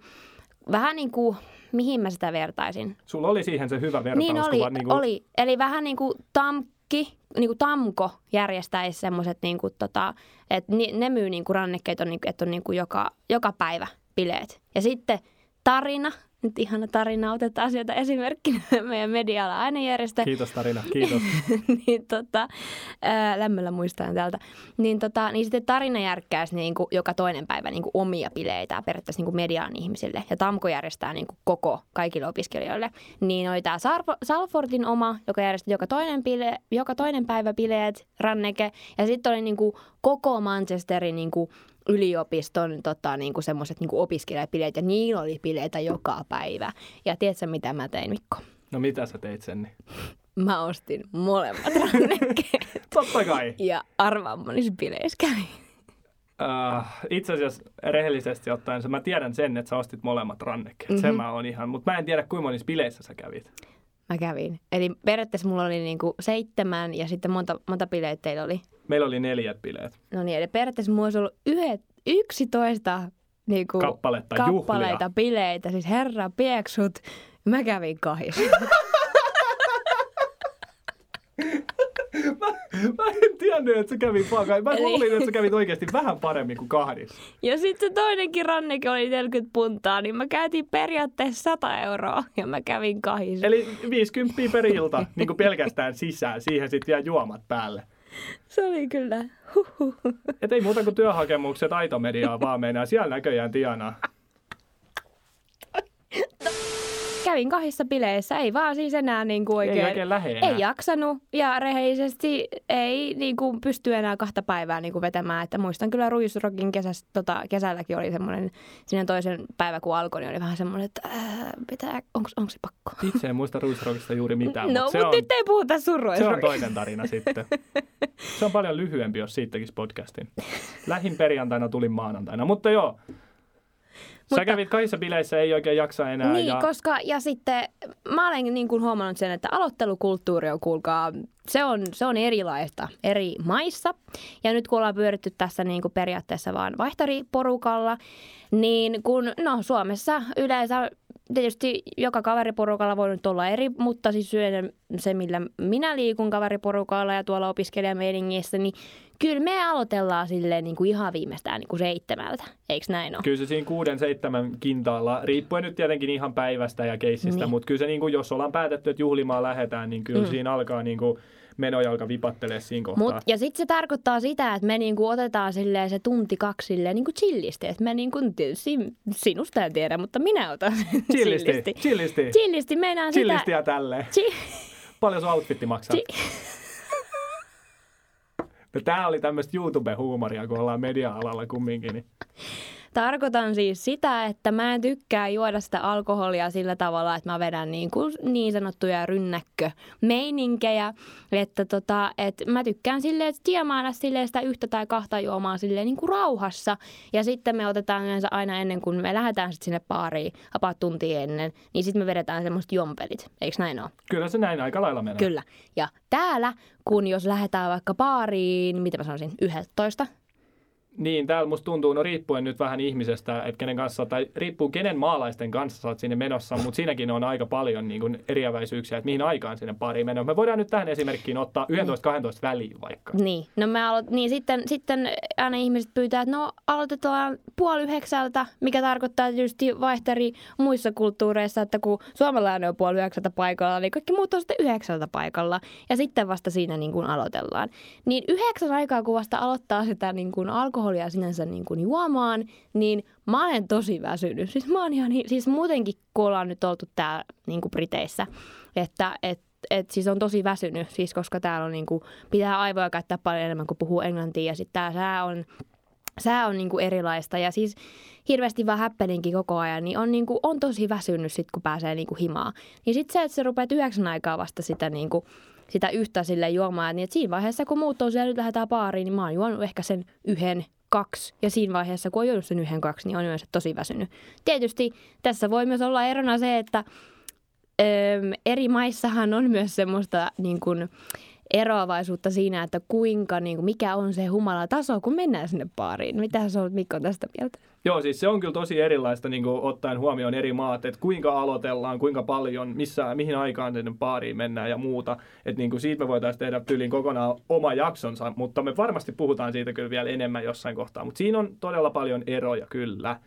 vähän niin kuin, mihin mä sitä vertaisin? Sulla oli siihen se hyvä vertaus. Niin oli, niin kuin, oli. Eli vähän niin kuin tamkki, niin kuin tamko järjestäisi semmoiset, niin kuin tota, että ne myy niin kuin rannekkeet, on, niin että on niin kuin joka, joka päivä bileet. Ja sitten tarina, nyt ihana tarina, otetaan sieltä esimerkkinä meidän media aina järjestä. Kiitos Tarina, kiitos. niin tota, ää, lämmöllä muistan täältä. Niin, tota, niin sitten tarina järkkäisi niin kuin joka toinen päivä niin kuin omia bileitä periaatteessa niin kuin mediaan ihmisille. Ja Tamko järjestää niin kuin koko kaikille opiskelijoille. Niin oli tämä Salfordin oma, joka järjesti joka toinen, bile, joka toinen päivä bileet, ranneke. Ja sitten oli niin kuin koko Manchesterin niin kuin yliopiston tota, niin kuin semmoiset niin kuin opiskelijabileet. Ja niillä oli bileitä joka päivä. Ja tiedätkö mitä mä tein Mikko? No mitä sä teit sen? Niin? Mä ostin molemmat rannekkeet. Totta kai. Ja arvaa monissa bileissä kävi. Uh, itse asiassa rehellisesti ottaen, mä tiedän sen, että sä ostit molemmat rannekkeet. Mm-hmm. Sen Mhm. mä oon ihan, mutta mä en tiedä kuinka monissa bileissä sä kävit. Mä kävin. Eli periaatteessa mulla oli niinku seitsemän ja sitten monta, monta bileitä teillä oli. Meillä oli neljät bileet. No niin, eli periaatteessa mulla olisi ollut yhdet, 11 niinku Kappaletta, kappaleita juhlia. bileitä. Siis herra pieksut. Mä kävin kahis. Mä, mä en tiennyt, että sä kävit vaan. Mä Eli- luulin, että sä kävit oikeasti vähän paremmin kuin kahdissa. ja sitten se toinenkin ranneke oli 40 puntaa, niin mä käytin periaatteessa 100 euroa ja mä kävin kahis. Eli 50 per ilta, niin kuin pelkästään sisään. Siihen sitten vielä juomat päälle. Se oli kyllä. Huhhuh. Et ei muuta kuin työhakemukset aitomediaa vaan meinaa. Siellä näköjään tienaa. Kävin kahdessa bileissä, ei vaan siis enää niinku oikein. Ei oikein lähe enää. Ei jaksanut ja rehellisesti ei niin kuin, pysty enää kahta päivää niin kuin, vetämään. Että muistan kyllä Ruisrokin kesäs, tota, kesälläkin oli semmoinen, siinä toisen päivä kun alkoi, niin oli vähän semmoinen, että äh, pitää, onko, onko se pakko? Itse en muista Ruisrockista juuri mitään, no, mutta on, nyt ei puhuta sun se on toinen tarina sitten. Se on paljon lyhyempi, jos siitä tekisi podcastin. Lähin perjantaina tuli maanantaina, mutta joo. Sä Mutta- kävit kahdessa bileissä, ei oikein jaksa enää. Niin, ja... koska, ja sitten mä olen niin kuin huomannut sen, että aloittelukulttuuri on, kuulkaa, se on, se on erilaista eri maissa. Ja nyt kun ollaan pyöritty tässä niin kuin periaatteessa vaan vaihtariporukalla, niin kun, no Suomessa yleensä tietysti joka kaveriporukalla voi nyt olla eri, mutta siis se, millä minä liikun kaveriporukalla ja tuolla opiskelijameiningissä, niin kyllä me aloitellaan silleen niin kuin ihan viimeistään niin kuin seitsemältä, eikö näin ole? Kyllä se siinä kuuden, seitsemän kintaalla, riippuen nyt tietenkin ihan päivästä ja keissistä, Niin. mutta kyllä se niin kuin, jos ollaan päätetty, että juhlimaan lähdetään, niin kyllä mm. siinä alkaa niin kuin menojalka vipattelee siinä kohtaa. Mut, ja sitten se tarkoittaa sitä, että me niinku otetaan silleen se tunti kaksi silleen niinku chillisti. Että me niinku, tietysti sinusta en tiedä, mutta minä otan Chillisti, chillisti. chillisti, Chillisti meinaan chillisti sitä. ja tälleen. Chi- Paljon sun outfitti maksaa? Chi- No, tää oli tämmöistä YouTube-huumoria, kun ollaan media-alalla kumminkin. Niin. Tarkoitan siis sitä, että mä en tykkää juoda sitä alkoholia sillä tavalla, että mä vedän niin, kuin niin sanottuja rynnäkkömeininkejä. Että tota, et mä tykkään silleen, että tiemaana silleen sitä yhtä tai kahta juomaa silleen niin kuin rauhassa. Ja sitten me otetaan yleensä aina ennen kuin me lähdetään sit sinne baariin about tuntia ennen, niin sitten me vedetään semmoista jompelit. Eikö näin ole? Kyllä se näin aika lailla menee. Kyllä. Ja täällä, kun jos lähdetään vaikka baariin, mitä mä sanoisin, 11, Niin, täällä musta tuntuu, no riippuen nyt vähän ihmisestä, että kenen kanssa, tai riippuu kenen maalaisten kanssa sä oot sinne menossa, mutta siinäkin on aika paljon niin kuin eriäväisyyksiä, että mihin aikaan sinne pariin mennään. Me voidaan nyt tähän esimerkkiin ottaa 11-12 väliin vaikka. Niin, no me aloit, niin sitten, sitten aina ihmiset pyytää, että no aloitetaan puoli yhdeksältä, mikä tarkoittaa tietysti vaihteri muissa kulttuureissa, että kun suomalainen on puoli yhdeksältä paikalla, niin kaikki muut on sitten yhdeksältä paikalla. Ja sitten vasta siinä niin kuin aloitellaan. Niin yhdeksän aikaa, kun vasta aloittaa sitä niin kuin alkoholin alkoholia sinänsä niin kuin juomaan, niin mä olen tosi väsynyt. Siis mä oon ihan, siis muutenkin kun ollaan nyt oltu täällä niin kuin Briteissä, että et, et siis on tosi väsynyt, siis koska täällä on niin kuin, pitää aivoja käyttää paljon enemmän kuin puhuu englantia ja sitten tää sää on sää on niinku erilaista ja siis hirveästi vaan häppeninkin koko ajan, niin on, niinku, on tosi väsynyt sit, kun pääsee niinku himaan. Niin sitten se, että sä rupeat yhdeksän aikaa vasta sitä, niinku, sitä yhtä sille juomaan, niin siinä vaiheessa, kun muut on siellä nyt lähdetään baariin, niin mä oon juonut ehkä sen yhden, kaksi. Ja siinä vaiheessa, kun on juonut sen yhden, kaksi, niin on myös tosi väsynyt. Tietysti tässä voi myös olla erona se, että öö, eri maissahan on myös semmoista niin kuin, eroavaisuutta siinä, että kuinka, niin kuin, mikä on se humala taso, kun mennään sinne baariin. Mitä sä olet Mikko tästä mieltä? Joo, siis se on kyllä tosi erilaista niin kuin, ottaen huomioon eri maat, että kuinka aloitellaan, kuinka paljon, missä, mihin aikaan sinne baariin mennään ja muuta. Että niin kuin, siitä me voitaisiin tehdä tyyliin kokonaan oma jaksonsa, mutta me varmasti puhutaan siitä kyllä vielä enemmän jossain kohtaa. Mutta siinä on todella paljon eroja kyllä.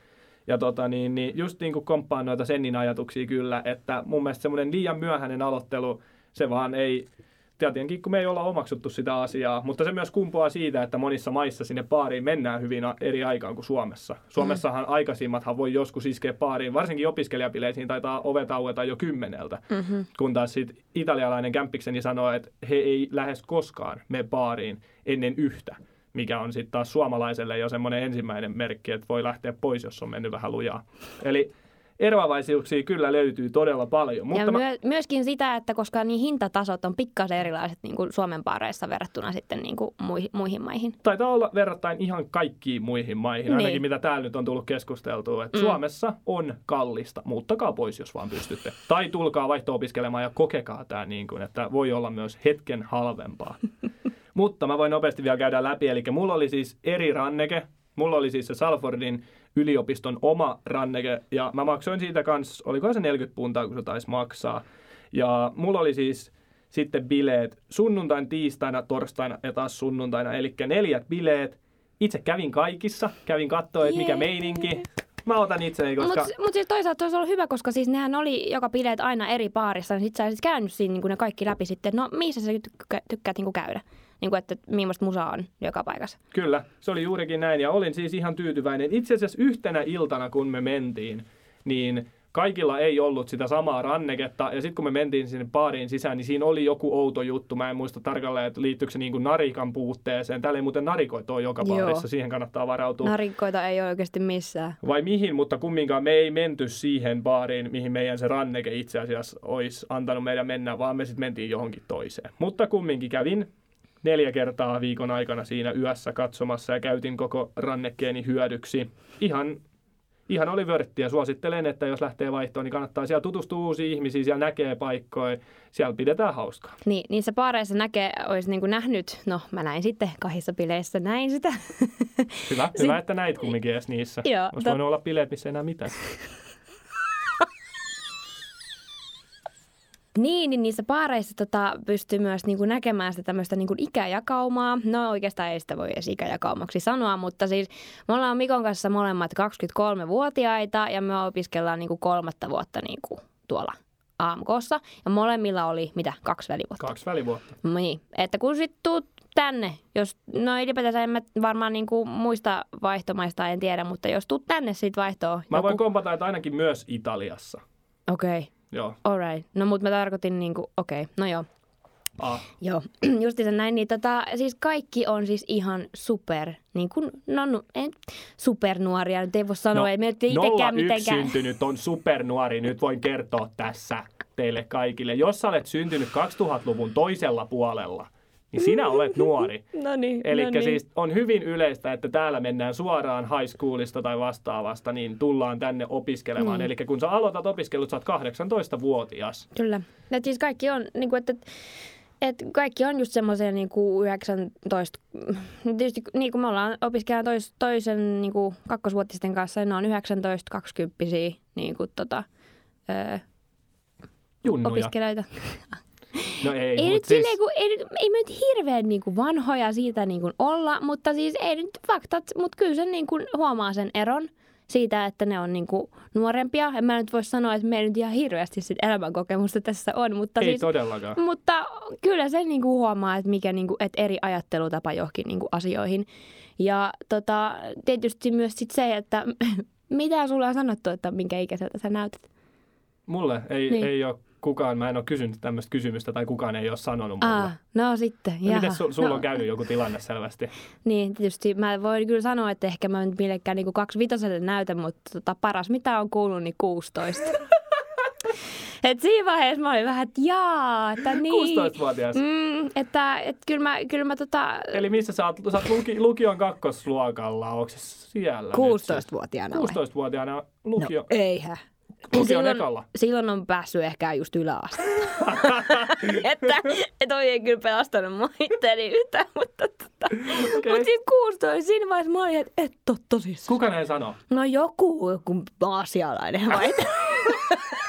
Ja tota, niin, niin just niin kuin komppaan noita Sennin ajatuksia kyllä, että mun mielestä semmoinen liian myöhäinen aloittelu, se vaan ei, tietenkin kun me ei olla omaksuttu sitä asiaa, mutta se myös kumpuaa siitä, että monissa maissa sinne baariin mennään hyvin eri aikaan kuin Suomessa. Suomessahan mm. aikaisimmathan voi joskus iskeä baariin, varsinkin opiskelijapileisiin taitaa ovet aueta jo kymmeneltä, mm-hmm. kun taas sit italialainen kämppikseni sanoo, että he ei lähes koskaan me baariin ennen yhtä mikä on sitten taas suomalaiselle jo semmoinen ensimmäinen merkki, että voi lähteä pois, jos on mennyt vähän lujaa. Eli eroavaisuuksia kyllä löytyy todella paljon. Mutta ja myö- myöskin sitä, että koska niin hintatasot on pikkasen erilaiset niin kuin Suomen baareissa verrattuna sitten niin kuin muihin, muihin maihin. Taitaa olla verrattain ihan kaikkiin muihin maihin, niin. ainakin mitä täällä nyt on tullut keskusteltua. Että mm. Suomessa on kallista, muuttakaa pois, jos vaan pystytte. Tai tulkaa vaihto-opiskelemaan ja kokekaa tämä niin kuin, että voi olla myös hetken halvempaa. Mutta mä voin nopeasti vielä käydä läpi. Eli mulla oli siis eri ranneke. Mulla oli siis se Salfordin yliopiston oma ranneke, ja mä maksoin siitä kanssa, oliko se 40 puntaa, kun se taisi maksaa. Ja mulla oli siis sitten bileet sunnuntain, tiistaina, torstaina ja taas sunnuntaina, eli neljät bileet. Itse kävin kaikissa, kävin katsoa, että mikä meininki. Mä otan itseni, koska... Mutta mut siis toisaalta olisi ollut hyvä, koska siis nehän oli joka bileet aina eri paarissa, niin sit sä olisit käynyt siinä niin ne kaikki läpi sitten, no missä sä tykkä, tykkäät niin käydä niin kuin, että millaista musaa on joka paikassa. Kyllä, se oli juurikin näin ja olin siis ihan tyytyväinen. Itse asiassa yhtenä iltana, kun me mentiin, niin kaikilla ei ollut sitä samaa ranneketta. Ja sitten kun me mentiin sinne baariin sisään, niin siinä oli joku outo juttu. Mä en muista tarkalleen, että liittyykö se niin kuin narikan puutteeseen. Täällä ei muuten narikoita ole joka baarissa, Joo. siihen kannattaa varautua. Narikoita ei ole oikeasti missään. Vai mihin, mutta kumminkaan me ei menty siihen baariin, mihin meidän se ranneke itse asiassa olisi antanut meidän mennä, vaan me sitten mentiin johonkin toiseen. Mutta kumminkin kävin neljä kertaa viikon aikana siinä yössä katsomassa ja käytin koko rannekkeeni hyödyksi. Ihan, ihan oli vörttiä. Suosittelen, että jos lähtee vaihtoon, niin kannattaa siellä tutustua uusiin ihmisiin, siellä näkee paikkoja, siellä pidetään hauskaa. Niin, niissä paareissa näkee, olisi niin kuin nähnyt, no mä näin sitten kahdessa bileissä, näin sitä. Hyvä, hyvä että näit kumminkin edes niissä. Joo, Olisi voinut olla bileet, missä ei enää mitään. Niin, niin niissä paareissa tota, pystyy myös niin kuin näkemään sitä tämmöistä niin kuin ikäjakaumaa. No oikeastaan ei sitä voi edes ikäjakaumaksi sanoa, mutta siis me ollaan Mikon kanssa molemmat 23-vuotiaita ja me opiskellaan niin kuin kolmatta vuotta niin kuin tuolla AMKssa. Ja molemmilla oli, mitä, kaksi välivuotta? Kaksi välivuotta. Niin, että kun sitten tuut tänne, jos, no ylipäätään en mä varmaan niin kuin muista vaihtomaista en tiedä, mutta jos tuut tänne sitten vaihtoa. Mä joku... voin kompata, että ainakin myös Italiassa. Okei. Okay. Joo. Alright. No mutta mä tarkoitin niinku, okei, okay. no joo. Ah. Joo, justiinsa näin, niin tota, siis kaikki on siis ihan super, niin kuin, no, no en, supernuoria, nyt ei voi sanoa, no, ei me nyt itsekään mitenkään. syntynyt on supernuori, nyt voin kertoa tässä teille kaikille. Jos sä olet syntynyt 2000-luvun toisella puolella – niin sinä olet nuori. no niin, Eli no niin. siis on hyvin yleistä, että täällä mennään suoraan high schoolista tai vastaavasta, niin tullaan tänne opiskelemaan. Mm. Eli kun sä aloitat opiskelut, sä oot 18-vuotias. Kyllä. Ja siis kaikki on, niin kuin, että et kaikki on just semmoisia niin 19, tietysti niin kuin me ollaan opiskelijat tois, toisen niin kuin kakkosvuotisten kanssa, ne on 19 20 niin kuin, tota, öö, opiskelijoita. No ei, ei, nyt siis... silleen, kun, ei, ei me nyt hirveän niin kuin vanhoja siitä niin kuin olla, mutta siis ei nyt faktat, mutta kyllä sen niin kuin huomaa sen eron. siitä, että ne on niinku nuorempia. En mä nyt voi sanoa, että meillä nyt ihan hirveästi sit elämänkokemusta tässä on, mutta Ei siis, todellakaan. mutta kyllä sen niinku huomaa, että mikä niinku, että eri ajattelutapa johonkin niinku asioihin. Ja tota, tietysti myös sit se, että mitä sulla on sanottu, että minkä ikäiseltä sä näytät? Mulle ei, Niin. niin. ei ole kukaan, mä en ole kysynyt tämmöistä kysymystä tai kukaan ei ole sanonut mulle. Ah, no sitten, No, jaha. Miten su, sulla no, on käynyt joku tilanne selvästi? Niin, tietysti mä voin kyllä sanoa, että ehkä mä nyt millekään niin kaksi vitoselle näytän, mutta tota, paras mitä on kuullut, niin 16. Et siinä vaiheessa mä olin vähän, että jaa, että niin. 16-vuotias. Mm, että et kyllä mä, kyllä mä tota, Eli missä sä oot, sä oot luki, lukion kakkosluokalla, onko se siellä? nyt se? 16-vuotiaana olen. 16-vuotiaana lukio, No, eihän. Lukion silloin, ekalla. silloin on päässyt ehkä just yläaste. että et ei kyllä pelastanut mua itseäni yhtään, mutta, tota, Okei. mutta sitten 16, siinä vaiheessa mä olin, että et ole tosissaan. Kuka näin sanoo? No joku, joku aasialainen vai?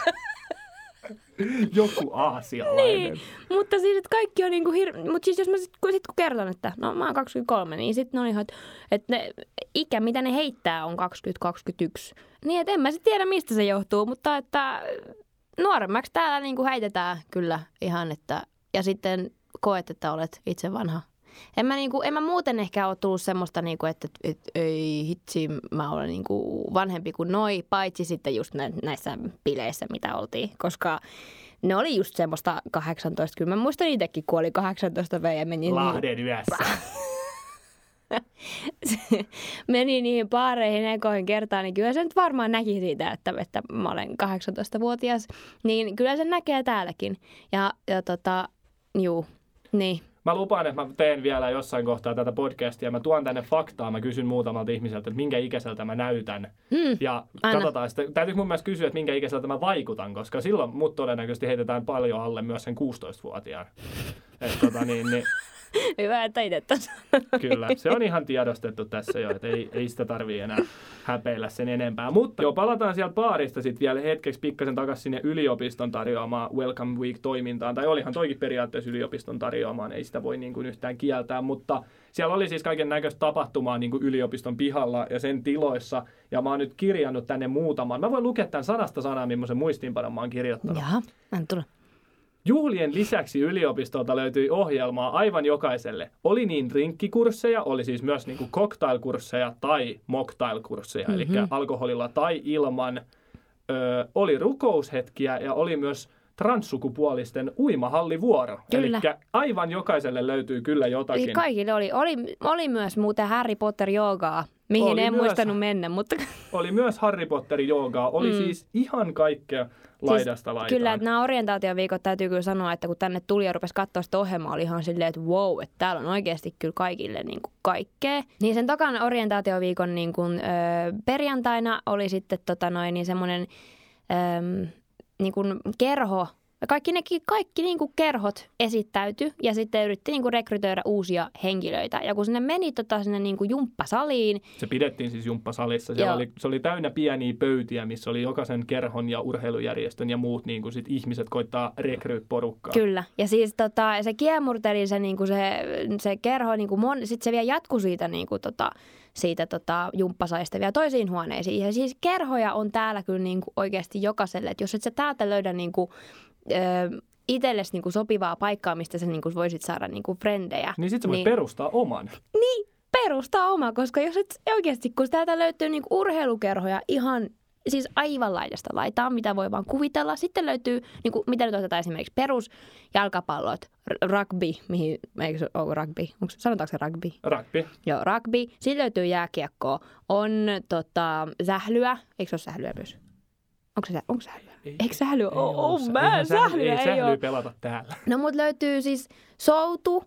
Joku aasialainen. niin, mutta siis, että kaikki on niinku hir... Mutta siis jos mä sit, kun, sit kun kerron, että no mä oon 23, niin sitten ne on ihan, että, että ne ikä, mitä ne heittää, on 20-21. Niin, että en mä sitten tiedä, mistä se johtuu, mutta että nuoremmaksi täällä niinku heitetään kyllä ihan, että ja sitten koet, että olet itse vanha. En mä, niinku, en mä muuten ehkä ole tullut semmoista, niinku, että et, ei hitsi, mä olen niinku vanhempi kuin noi, paitsi sitten just nä, näissä bileissä, mitä oltiin, koska ne oli just semmoista 18, kyllä mä muistan itsekin, kun oli 18 V ja meni, Lahden yössä. meni niihin baareihin ekoihin kertaan, niin kyllä se nyt varmaan näki siitä, että, että mä olen 18-vuotias. Niin kyllä se näkee täälläkin. Ja, ja tota, juu, niin. Mä lupaan, että mä teen vielä jossain kohtaa tätä podcastia. Mä tuon tänne faktaa. Mä kysyn muutamalta ihmiseltä, että minkä ikäiseltä mä näytän. Mm, Ja Anna. katsotaan sitten. Täytyy mun mielestä kysyä, että minkä ikäiseltä mä vaikutan, koska silloin mut todennäköisesti heitetään paljon alle myös sen 16-vuotiaan. Et tota niin, niin hyvä, että itse tuossa. Kyllä, se on ihan tiedostettu tässä jo, että ei, ei sitä tarvii enää häpeillä sen enempää. Mutta joo, palataan sieltä baarista sitten vielä hetkeksi pikkasen takaisin sinne yliopiston tarjoamaan Welcome Week-toimintaan. Tai olihan toikin periaatteessa yliopiston tarjoamaan, ei sitä voi niin kuin yhtään kieltää, mutta siellä oli siis kaiken näköistä tapahtumaa niin kuin yliopiston pihalla ja sen tiloissa. Ja mä oon nyt kirjannut tänne muutaman. Mä voin lukea tämän sanasta sanaa, millaisen muistiinpanon mä oon kirjoittanut. Jaha, anna tulla. Juhlien lisäksi yliopistolta löytyi ohjelmaa aivan jokaiselle. Oli niin drinkkikursseja, oli siis myös niinku cocktailkursseja tai mocktailkursseja, mm-hmm. eli alkoholilla tai ilman. Ö, oli rukoushetkiä ja oli myös transsukupuolisten uimahallivuoro. Eli aivan jokaiselle löytyy kyllä jotakin. Eli kaikille oli. oli. Oli myös muuten Harry Potter joogaa, mihin Oli en myös. muistanut mennä, mutta Oli myös Harry Potter joogaa, oli mm. siis ihan kaikkea laidasta laitaan. Kyllä, että nämä orientaatioviikot täytyy kyllä sanoa, että kun tänne tuli ja rupesi katsoa sitä ohjelmaa, oli ihan silleen, että wow, että täällä on oikeasti kyllä kaikille niin kuin kaikkea. Niin sen tokan orientaatioviikon niin kuin, ö, perjantaina oli sitten tota noin, niin semmoinen ö, niin kuin kerho, kaikki, ne, kaikki niin kuin kerhot esittäytyi ja sitten yritti niin kuin rekrytoida uusia henkilöitä. Ja kun sinne meni tota, sinne niin kuin jumppasaliin, Se pidettiin siis jumppasalissa. Siellä oli, se oli täynnä pieniä pöytiä, missä oli jokaisen kerhon ja urheilujärjestön ja muut niin kuin sit ihmiset koittaa rekryy porukkaa. Kyllä. Ja siis tota, se kiemurteli se, niinku se, se kerho, niinku mon, sit se vielä jatkui siitä, niinku tota, siitä tota, jumppasaista vielä toisiin huoneisiin. Ja siis kerhoja on täällä kyllä niinku oikeasti jokaiselle. Et jos et sä täältä löydä niinku, ö, itsellesi niinku sopivaa paikkaa, mistä sä niinku voisit saada niinku frendejä. Niin sitten sä voit perustaa oman. Niin, perustaa oma, koska jos et oikeasti, kun täältä löytyy niinku urheilukerhoja ihan siis aivan laidasta laitaan, mitä voi vaan kuvitella. Sitten löytyy, niin kuin, mitä nyt otetaan esimerkiksi perus, jalkapallot, rugby, mihin, eikö se ole rugby, Onko, sanotaanko se rugby? Rugby. Joo, rugby. Sitten löytyy jääkiekkoa, on tota, sählyä, eikö se ole sählyä myös? Onko se, onko sählyä? Ei. Eikö sählyä? Ei Oh, oh, mä, eihän sähly- sählyä ei sählyä ole. pelata täällä. No mut löytyy siis soutu,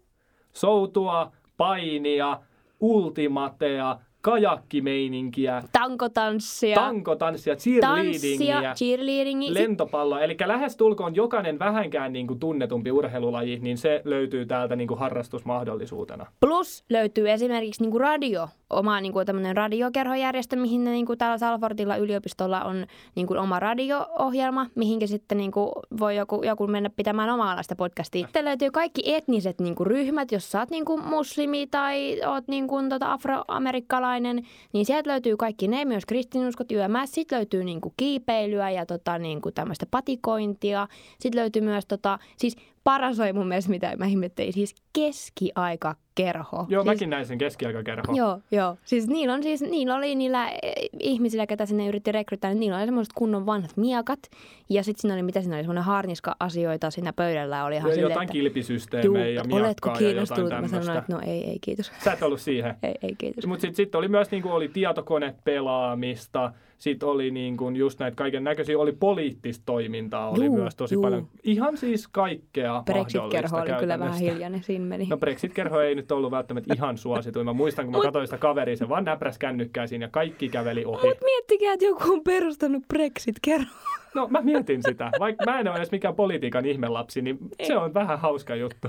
Soutua, painia, ultimatea, kajakkimeininkiä, tankotanssia, tankotanssia, tanssia, cheerleadingia, cheerleadingia. lentopalloa. Eli lähestulkoon jokainen vähänkään niin kuin tunnetumpi urheilulaji, niin se löytyy täältä niin kuin harrastusmahdollisuutena. Plus löytyy esimerkiksi niinku radio, oma niinku tämmöinen radiokerhojärjestö, mihin ne niinku täällä Salfordilla yliopistolla on niinku oma radio-ohjelma, mihinkä sitten niinku voi joku, joku mennä pitämään omaa podcastia. Sitten löytyy kaikki etniset niinku ryhmät, jos sä oot niinku muslimi tai oot niinku tota afroamerikkalainen luterilainen, niin sieltä löytyy kaikki ne, myös kristinuskot, YMS. Sitten löytyy niinku kiipeilyä ja tota, niinku tämmöistä patikointia. Sitten löytyy myös, tota, siis paras oli mun mielestä, mitä mä ihmettelin, siis keskiaika kerho. Joo, siis, mäkin näin sen keskiaikakerho. Joo, joo. Siis niillä, on siis, niillä oli niillä eh, ihmisillä, ketä sinne yritti rekrytää, niin niillä oli semmoiset kunnon vanhat miekat. Ja sitten siinä oli, mitä siinä oli, semmoinen harniska-asioita siinä pöydällä. Oli ihan Ja silleen, jotain että, kilpisysteemejä ja oletko miakkaa ja jotain kiinnostunut? Mä tämmöistä. sanoin, että no ei, ei kiitos. Sä et ollut siihen. Ei, ei kiitos. Mutta sitten sit oli myös niinku, oli tietokonepelaamista, sitten oli niinku, just näitä kaiken näköisiä, oli poliittista toimintaa, oli Juu, myös tosi juu. paljon. Ihan siis kaikkea Brexit-kerho oli kyllä vähän hiljainen, siinä meni. No Brexit-kerho ei nyt ollut välttämättä ihan suosituin. Mä muistan, kun mä Mut- katsoin sitä kaveria, se vaan näpräs kännykkää siinä ja kaikki käveli ohi. Mut miettikää, että joku on perustanut Brexit-kerho. No mä mietin sitä. Vaikka mä en ole edes mikään politiikan ihmelapsi, niin se on vähän hauska juttu.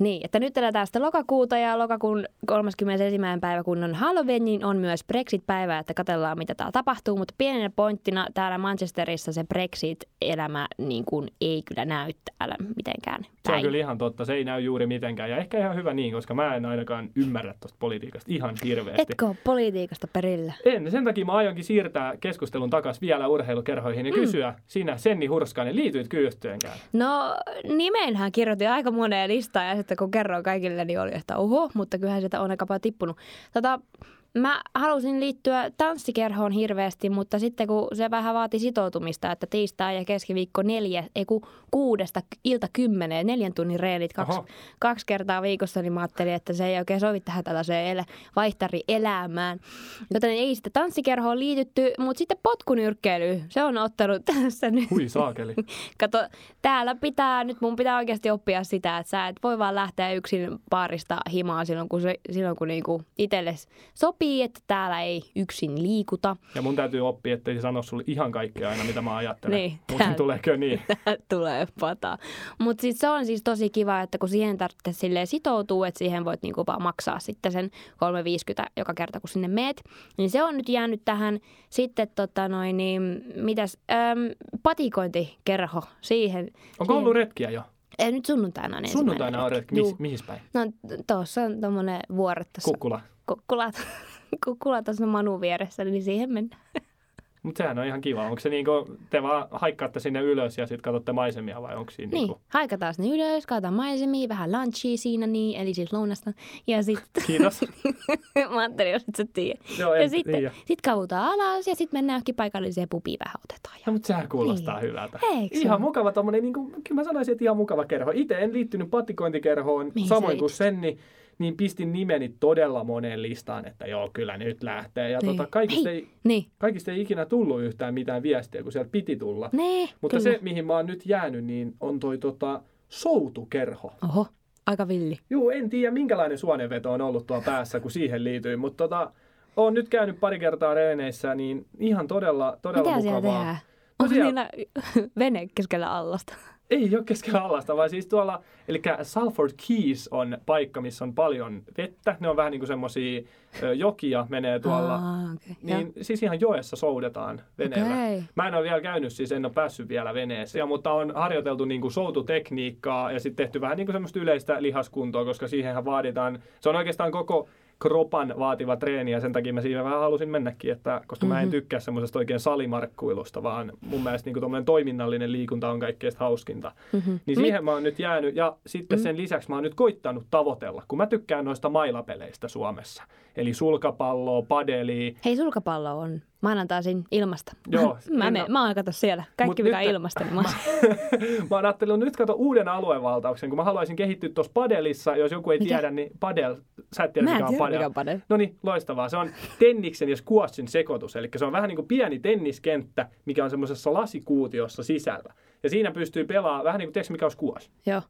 Niin, että nyt eletään sitä lokakuuta ja lokakuun 31. päivä, kun on Halloween, niin on myös Brexit-päivä, että katsellaan mitä täällä tapahtuu. Mutta pienenä pointtina täällä Manchesterissa se Brexit-elämä niin kuin ei kyllä näy täällä mitenkään Se on päin. kyllä ihan totta. Se ei näy juuri mitenkään. Ja ehkä ihan hyvä niin, koska mä en ainakaan ymmärrä tuosta politiikasta ihan hirveästi. Etkö ole politiikasta perillä? En. Sen takia mä aionkin siirtää keskustelun takaisin vielä urheilukerhoihin ja Mm. kysyä sinä Senni Hurskainen, liityit kyyhteenkään? No nimenhän kirjoitin aika moneen listaan ja sitten kun kerroin kaikille, niin oli, että oho, mutta kyllähän sieltä on aika paljon tippunut. Tota, mä halusin liittyä tanssikerhoon hirveästi, mutta sitten kun se vähän vaati sitoutumista, että tiistai ja keskiviikko neljä, ei kun kuudesta ilta kymmeneen, neljän tunnin reenit kaksi, Oho. kaksi kertaa viikossa, niin mä ajattelin, että se ei oikein sovi tähän tällaiseen elä, vaihtari-elämään. Joten ei sitten tanssikerhoon liitytty, mutta sitten potkunyrkkeily, se on ottanut tässä nyt. Hui saakeli. Kato, täällä pitää, nyt mun pitää oikeasti oppia sitä, että sä et voi vaan lähteä yksin paarista himaa silloin, kun, se, silloin, kun niinku itselle sopii, että täällä ei yksin liikuta. Ja mun täytyy oppia, ettei se sano sulle ihan kaikkea aina, mitä mä ajattelen. Niin, Muuten tuleeko niin? Tulee pata. Mutta siis se on siis tosi kiva, että kun siihen tarvitsee silleen sitoutua, että siihen voit niinku vaan maksaa sitten sen 3,50 joka kerta, kun sinne meet. Niin se on nyt jäänyt tähän. Sitten tota noin, niin mitäs, äm, patikointikerho siihen. Onko siihen- ollut retkiä jo? Ei, nyt sunnuntaina on Sunnuntaina on retki. Mihin päin? No tuossa on tommonen vuoret tuossa Kukkula. Kukkula, kukkula tuossa Manu vieressä, niin siihen mennään. Mutta sehän on ihan kiva. Onko se niinku, te vaan haikkaatte sinne ylös ja sitten katsotte maisemia vai onko siinä Niin, niinku... haikataan sinne ylös, katsotaan maisemia, vähän lunchia siinä niin, eli siis lounasta. Ja sitten, Kiitos. mä ajattelin, jos et sä tiedä. Joo, Ja en sitten tiedä. sit kavutaan alas ja sitten mennään johonkin paikalliseen pubiin vähän otetaan. Ja... No, mutta sehän kuulostaa Niin. hyvältä. Eikö Ihan mukava tommonen, niin kuin, kyllä mä sanoisin, että ihan mukava kerho. Itse en liittynyt patikointikerhoon, Mihin samoin kuin liityt? Senni, niin pistin nimeni todella moneen listaan, että joo, kyllä nyt lähtee. Ja Niin. tota, kaikista, Hei. ei, Niin, kaikista ei ikinä tullut yhtään mitään viestiä, kun sieltä piti tulla. ne, Mutta kyllä. se, mihin mä oon nyt jäänyt, niin on toi tota, soutukerho. Oho, aika villi. Juu, en tiedä minkälainen suonenveto on ollut tuolla päässä, kun siihen liityin, mutta tota, oon nyt käynyt pari kertaa reeneissä, niin ihan todella, todella Mitä siellä mukavaa. tehdään? No Onko siellä- niillä vene keskellä allasta? Ei ole keskellä alasta, vaan siis tuolla, eli Salford Keys on paikka, missä on paljon vettä. Ne on vähän niin kuin semmoisia jokia menee tuolla. Aa, okay. Niin siis ihan joessa soudetaan veneellä. Okei. Mä en ole vielä käynyt, siis en ole päässyt vielä veneeseen, ja, mutta on harjoiteltu niin kuin soututekniikkaa ja sitten tehty vähän niin kuin semmoista yleistä lihaskuntoa, koska siihenhän vaaditaan, se on oikeastaan koko kropan vaativa treeni ja sen takia mä siinä vähän halusin mennäkin, että, koska mä en Mhm. tykkää semmoisesta oikein salimarkkuilusta, vaan mun mielestä niin kuin toiminnallinen liikunta on kaikkein hauskinta. Mhm. Niin siihen mä oon nyt jäänyt ja sitten Mm. sen lisäksi mä oon nyt koittanut tavoitella, kun mä tykkään noista mailapeleistä Suomessa. Eli sulkapalloa, padelia. Hei, sulkapallo on maanantaisin ilmasta. Joo, mä, en oo- mä oon kato siellä. Kaikki mikä on nyt- ilmasta, niin mä... mä oon ajatellut nyt kato uuden aluevaltauksen, kun mä haluaisin kehittyä tuossa padelissa. Jos joku ei Mikä? tiedä, niin padel, sä et tiedä Mä mikä on padel. mikä on padel. No niin, loistavaa. Se on tenniksen ja squashin sekoitus. Eli se on vähän niin kuin pieni tenniskenttä, mikä on semmoisessa lasikuutiossa sisällä. Ja siinä pystyy pelaamaan, vähän niin kuin, tiedätkö mikä on squash? Joo.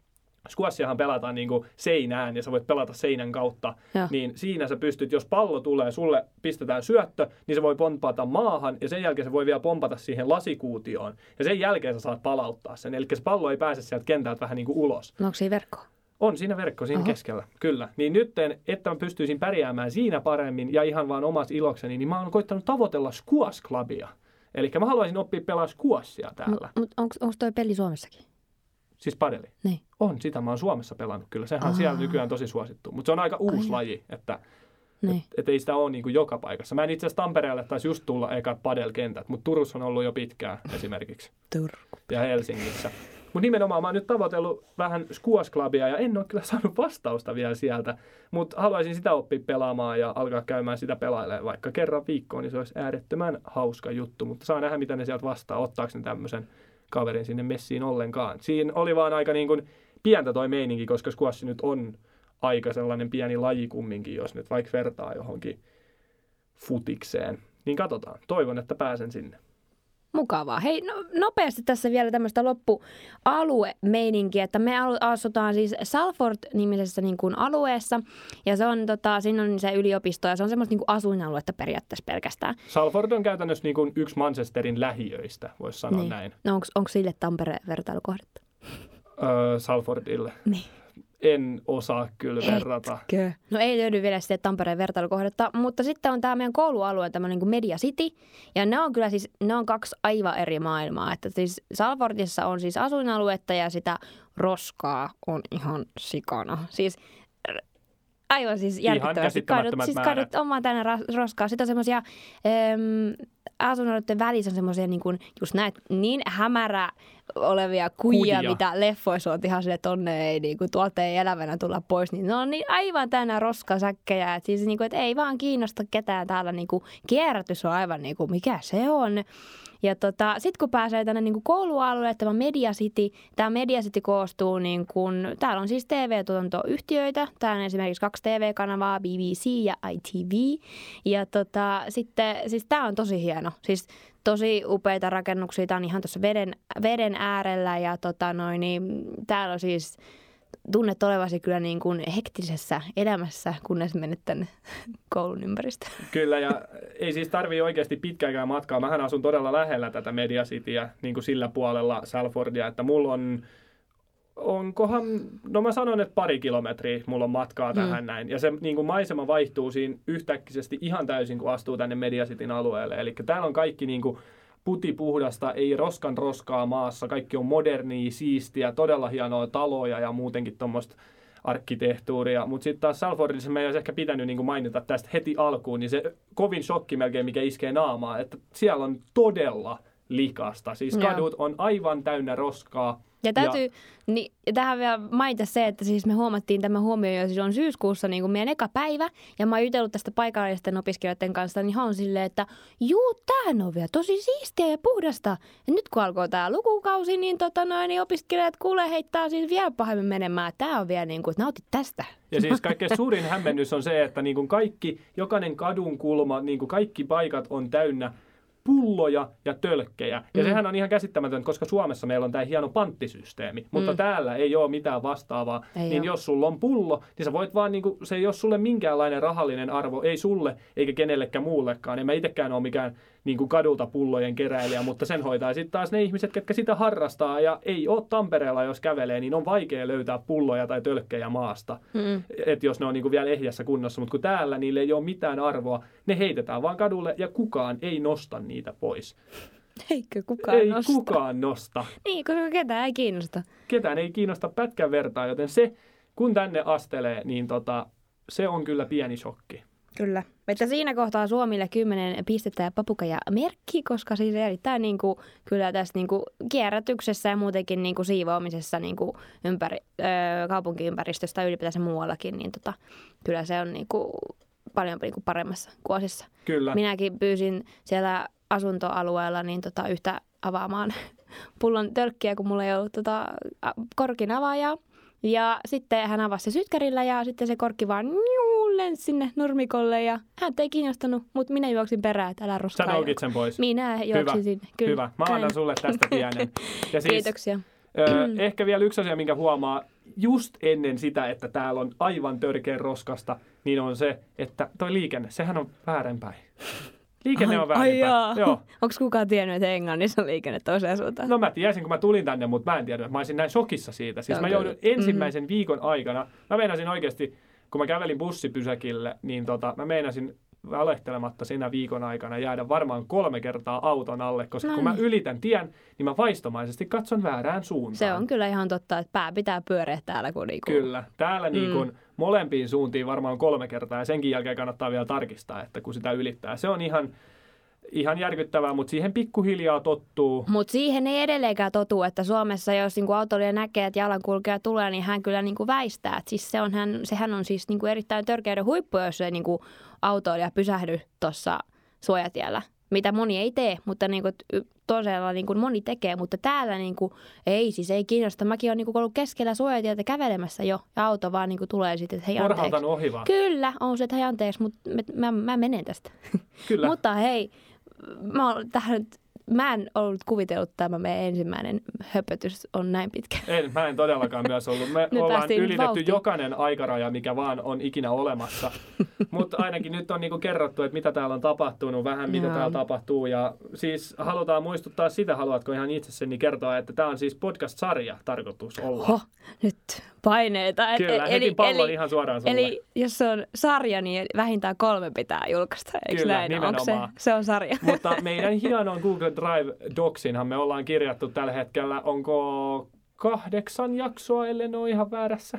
Squashiahan pelataan niin kuin seinään ja sä voit pelata seinän kautta. Joo. Niin siinä sä pystyt, jos pallo tulee, sulle pistetään syöttö, niin se voi pompata maahan ja sen jälkeen se voi vielä pompata siihen lasikuutioon. Ja sen jälkeen sä saat palauttaa sen. Eli se pallo ei pääse sieltä kentältä vähän niin kuin ulos. No onko siinä verkko? On siinä verkko siinä Oho. keskellä, kyllä. Niin nyt, että mä pystyisin pärjäämään siinä paremmin ja ihan vaan omassa ilokseni, niin mä oon koittanut tavoitella Squash Clubia. Eli mä haluaisin oppia pelaa squashia täällä. Mutta onko toi peli Suomessakin? Siis padeli. Niin. On, sitä mä oon Suomessa pelannut kyllä. Sehän on Aa. siellä nykyään tosi suosittu. Mutta se on aika uusi Ai. laji, että Niin. Että et ei sitä ole niin kuin joka paikassa. Mä en itse asiassa Tampereelle taisi just tulla ekat padelkentät, mutta Turussa on ollut jo pitkään esimerkiksi. Turku. Ja Helsingissä. Mutta nimenomaan mä oon nyt tavoitellut vähän squash clubia ja en ole kyllä saanut vastausta vielä sieltä. Mutta haluaisin sitä oppia pelaamaan ja alkaa käymään sitä pelailemaan vaikka kerran viikkoon, niin se olisi äärettömän hauska juttu. Mutta saa nähdä, mitä ne sieltä vastaa, ottaako ne tämmöisen kaverin sinne messiin ollenkaan. Siinä oli vaan aika niin kuin pientä toi meininki, koska squash nyt on aika sellainen pieni laji kumminkin, jos nyt vaikka vertaa johonkin futikseen. Niin katsotaan. Toivon, että pääsen sinne. Mukavaa. Hei, no, nopeasti tässä vielä tämmöistä loppualuemeininkiä, että me asutaan siis Salford-nimisessä niin kuin alueessa, ja se on, tota, siinä on se yliopisto, ja se on semmoista niin kuin asuinaluetta periaatteessa pelkästään. Salford on käytännössä niin kuin yksi Manchesterin lähiöistä, voisi sanoa niin. näin. No onko sille Tampere vertailukohdetta? Öö, Salfordille. Niin. En osaa kyllä verrata. Etkö? No ei löydy vielä sitten Tampereen vertailukohdetta, mutta sitten on tämä meidän koulualue, tämmöinen kuin Media City. Ja ne on kyllä siis, ne on kaksi aivan eri maailmaa. Että siis Salfordissa on siis asuinaluetta ja sitä roskaa on ihan sikana. Siis aivan siis järkyttävästi. käsittämättömät siis kadut omaa ra- roskaa. Sitten on semmoisia asuinalueiden välissä on semmoisia niin kuin, just näet, niin hämärä olevia kujia, Kujia. mitä leffoissa on ihan sille tonne ei, niin kuin, tuolta ei elävänä tulla pois, niin ne on niin aivan täynnä roskasäkkejä, että siis niin kuin, että ei vaan kiinnosta ketään täällä, niin kuin, kierrätys on aivan niin kuin, mikä se on. Ja tota, sitten kun pääsee tänne niin kuin koulualueelle, tämä Media City, tämä Media City koostuu, niin kuin, täällä on siis TV-tuotantoyhtiöitä, täällä on esimerkiksi kaksi TV-kanavaa, BBC ja ITV, ja tota, sitten, siis tämä on tosi hieno, siis tosi upeita rakennuksia, tämä on ihan tuossa veden, veden äärellä, ja tota noin, niin, täällä on siis tunnet olevasi kyllä niin kuin hektisessä elämässä, kunnes menet tänne koulun ympäristöön. Kyllä, ja ei siis tarvii oikeasti pitkääkään matkaa. Mähän asun todella lähellä tätä Media Cityä, niin kuin sillä puolella Salfordia, että mulla on onkohan, no mä sanon, että pari kilometriä mulla on matkaa tähän näin. Ja se niin kuin maisema vaihtuu siinä yhtäkkisesti ihan täysin, kun astuu tänne Media Cityn alueelle. Eli täällä on kaikki niin kuin putipuhdasta, ei roskan roskaa maassa. Kaikki on modernia, siistiä, todella hienoa taloja ja muutenkin tuommoista arkkitehtuuria. Mutta sitten taas Salfordissa meidän olisi ehkä pitänyt niin mainita tästä heti alkuun, niin se kovin shokki melkein, mikä iskee naamaa, että siellä on todella likasta. Siis kadut on aivan täynnä roskaa. Ja täytyy, niin, ja tähän vielä mainita se, että siis me huomattiin tämä huomio jo siis on syyskuussa niin kuin meidän eka päivä, ja mä oon jutellut tästä paikallisten opiskelijoiden kanssa, niin he on silleen, että juu, tämähän on vielä tosi siistiä ja puhdasta. Ja nyt kun alkoi tämä lukukausi, niin, tota noin, niin opiskelijat kuulee heittää siis vielä pahemmin menemään. Tämä on vielä niin kuin, että nautit tästä. Ja siis kaikkein suurin hämmennys on se, että niin kuin kaikki, jokainen kadun kulma, niin kuin kaikki paikat on täynnä pulloja ja tölkkejä. Ja Mm. sehän on ihan käsittämätöntä, koska Suomessa meillä on tämä hieno panttisysteemi, mutta Mm. täällä ei ole mitään vastaavaa. Ei niin oo. jos sulla on pullo, niin sä voit vaan, niin kuin, se ei ole sulle minkäänlainen rahallinen arvo, ei sulle eikä kenellekään muullekaan. En mä itsekään ole mikään niin kuin kadulta pullojen keräilijä, mutta sen hoitaa sitten taas ne ihmiset, ketkä sitä harrastaa ja ei ole Tampereella, jos kävelee, niin on vaikea löytää pulloja tai tölkkejä maasta Mm. että jos ne on niinku vielä ehjässä kunnossa, mutta kun täällä niille ei ole mitään arvoa, ne heitetään vaan kadulle ja kukaan ei nosta niitä pois. Eikö kukaan ei nosta? kukaan nosta. Niin, koska ketään ei kiinnosta. Ketään ei kiinnosta pätkän vertaa, joten se, kun tänne astelee, niin tota, se on kyllä pieni shokki. Kyllä. Että siinä kohtaa Suomille 10 pistettä ja papukaja merkki, koska siis erittäin niin kuin, kyllä tässä niin kuin, kierrätyksessä ja muutenkin niin kuin, siivoamisessa niin kuin, ympäri, öö, kaupunkiympäristöstä ja ylipäätänsä muuallakin, niin tota, kyllä se on niin kuin, paljon niin kuin, paremmassa kuosissa. Kyllä. Minäkin pyysin siellä asuntoalueella niin tota, yhtä avaamaan pullon tölkkiä, kun mulla ei ollut tota, korkin avaajaa. Ja sitten hän avasi se sytkärillä ja sitten se korkki vaan njuu, lensi sinne nurmikolle ja hän ei kiinnostanut, mutta minä juoksin perään, että älä Sä roskaa. noukit sen pois. Minä juoksin Hyvä, sinne. Kyllä. Hyvä. Mä annan Näin. sulle tästä pienen. Ja siis, Kiitoksia. Ö, ehkä vielä yksi asia, minkä huomaa just ennen sitä, että täällä on aivan törkeä roskasta, niin on se, että toi liikenne, sehän on väärinpäin. Liikenne on väärinpäin. Joo. Onko kukaan tiennyt, että Englannissa on liikenne toiseen suuntaan? No mä tiesin, kun mä tulin tänne, mutta mä en tiedä, mä olisin näin shokissa siitä. Siis mä joudun ensimmäisen mm-hmm. viikon aikana, mä meinasin oikeasti, kun mä kävelin bussipysäkille, niin tota, mä meinasin valehtelematta siinä viikon aikana jäädä varmaan kolme kertaa auton alle, koska no kun mä ylitän tien, niin mä vaistomaisesti katson väärään suuntaan. Se on kyllä ihan totta, että pää pitää pyöreä täällä. Kun niinku... Kyllä, täällä mm. niin molempiin suuntiin varmaan kolme kertaa ja senkin jälkeen kannattaa vielä tarkistaa, että kun sitä ylittää. Se on ihan ihan järkyttävää, mutta siihen pikkuhiljaa tottuu. Mutta siihen ei edelleenkään totu, että Suomessa jos niinku autolija näkee, että jalankulkija tulee, niin hän kyllä niinku väistää. Et siis se on, hän, sehän on siis niinku erittäin törkeiden huippu, jos se niinku autoilija pysähdy tuossa suojatiellä mitä moni ei tee, mutta niin kuin, tosiaan niin kuin moni tekee, mutta täällä niin kuin, ei siis ei kiinnosta. Mäkin olen niin kuin ollut keskellä suojatietä kävelemässä jo ja auto vaan niin kuin tulee sitten, että hei anteeksi. ohi vaan. Kyllä, on se, että hei anteeksi, mutta mä, mä, mä menen tästä. Kyllä. mutta hei, mä oon tähän mä en ollut kuvitellut, että tämä meidän ensimmäinen höpötys on näin pitkä. En, mä en todellakaan myös ollut. Me nyt ollaan ylitetty vauhtiin. jokainen aikaraja, mikä vaan on ikinä olemassa. Mutta ainakin nyt on niinku kerrottu, että mitä täällä on tapahtunut, vähän mitä Jaa. täällä tapahtuu. Ja siis halutaan muistuttaa sitä, haluatko ihan itsessäni kertoa, että tämä on siis podcast-sarja tarkoitus olla. Ho, nyt paineita. Et, Kyllä, eli, pallon eli, ihan suoraan sulle. Eli jos se on sarja, niin vähintään kolme pitää julkaista, eikö Kyllä, näin? nimenomaan. Onko se, se on sarja. Mutta meidän hienon Google Drive Docsinhan me ollaan kirjattu tällä hetkellä, onko kahdeksan jaksoa, ellei ne ole ihan väärässä?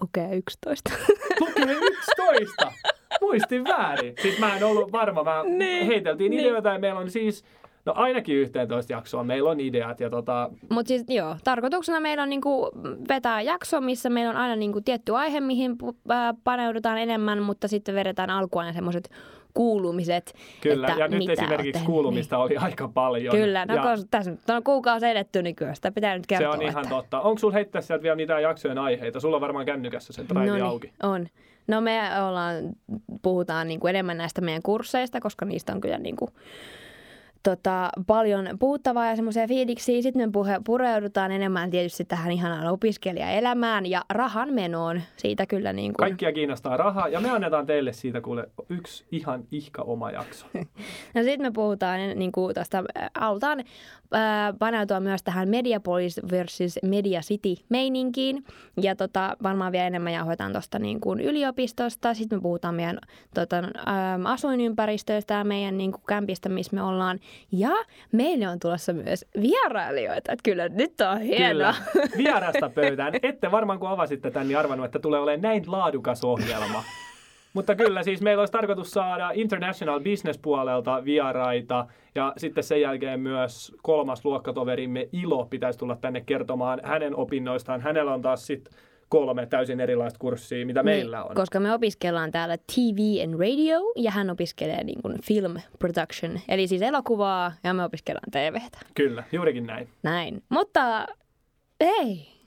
Lukee 11. Lukee 11? Muistin väärin. Siis mä en ollut varma, mä niin, heiteltiin niin. ideoita ja meillä on siis No ainakin 11 jaksoa. Meillä on ideat. Ja tota... Mutta siis joo, tarkoituksena meillä on niinku vetää jakso, missä meillä on aina niinku tietty aihe, mihin paneudutaan enemmän, mutta sitten vedetään alkuun aina semmoiset kuulumiset. Kyllä, että ja nyt esimerkiksi kuulumista niin. oli aika paljon. Kyllä, no ja... kun tässä nyt on kuukausi edetty, niin kyllä sitä pitää nyt kertoa. Se on ihan että... totta. Onko sulla heittää sieltä vielä niitä jaksojen aiheita? Sulla on varmaan kännykässä se drive Noniin, auki. on. No me ollaan, puhutaan niin kuin enemmän näistä meidän kursseista, koska niistä on kyllä niin kuin tota, paljon puuttavaa ja semmoisia fiiliksiä. Sitten me puhe, pureudutaan enemmän tietysti tähän ihanaan opiskelijaelämään ja rahan menoon. Siitä kyllä niin kuin... Kaikkia kiinnostaa rahaa ja me annetaan teille siitä kuule yksi ihan ihka oma jakso. no sitten me puhutaan niin kuin tästä, halutaan äh, paneutua myös tähän Mediapolis versus Media City meininkiin. Ja tota, varmaan vielä enemmän jauhoitaan tuosta niin kuin yliopistosta. Sitten me puhutaan meidän tota, äh, asuinympäristöistä ja meidän niin kuin kämpistä, missä me ollaan. Ja meille on tulossa myös vierailijoita. Että kyllä nyt on hienoa. Vierasta pöytään. Ette varmaan kun avasitte tämän, niin arvannut, että tulee olemaan näin laadukas ohjelma. Mutta kyllä, siis meillä olisi tarkoitus saada International Business-puolelta vieraita ja sitten sen jälkeen myös kolmas luokkatoverimme Ilo pitäisi tulla tänne kertomaan hänen opinnoistaan. Hänellä on taas sitten kolme täysin erilaista kurssia, mitä niin, meillä on. Koska me opiskellaan täällä TV and radio ja hän opiskelee niin kuin film production, eli siis elokuvaa ja me opiskellaan TVtä. Kyllä, juurikin näin. Näin, mutta ei,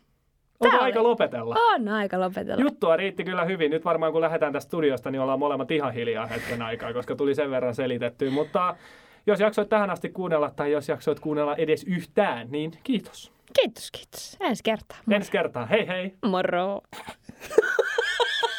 Onko Tää aika oli... lopetella? On aika lopetella. Juttua riitti kyllä hyvin. Nyt varmaan kun lähdetään tästä studiosta, niin ollaan molemmat ihan hiljaa hetken aikaa, koska tuli sen verran selitetty. Mutta jos jaksoit tähän asti kuunnella tai jos jaksoit kuunnella edes yhtään, niin kiitos. Kiitos, kiitos. Ensi kertaa. Ensi kertaa. Hei hei. Moro.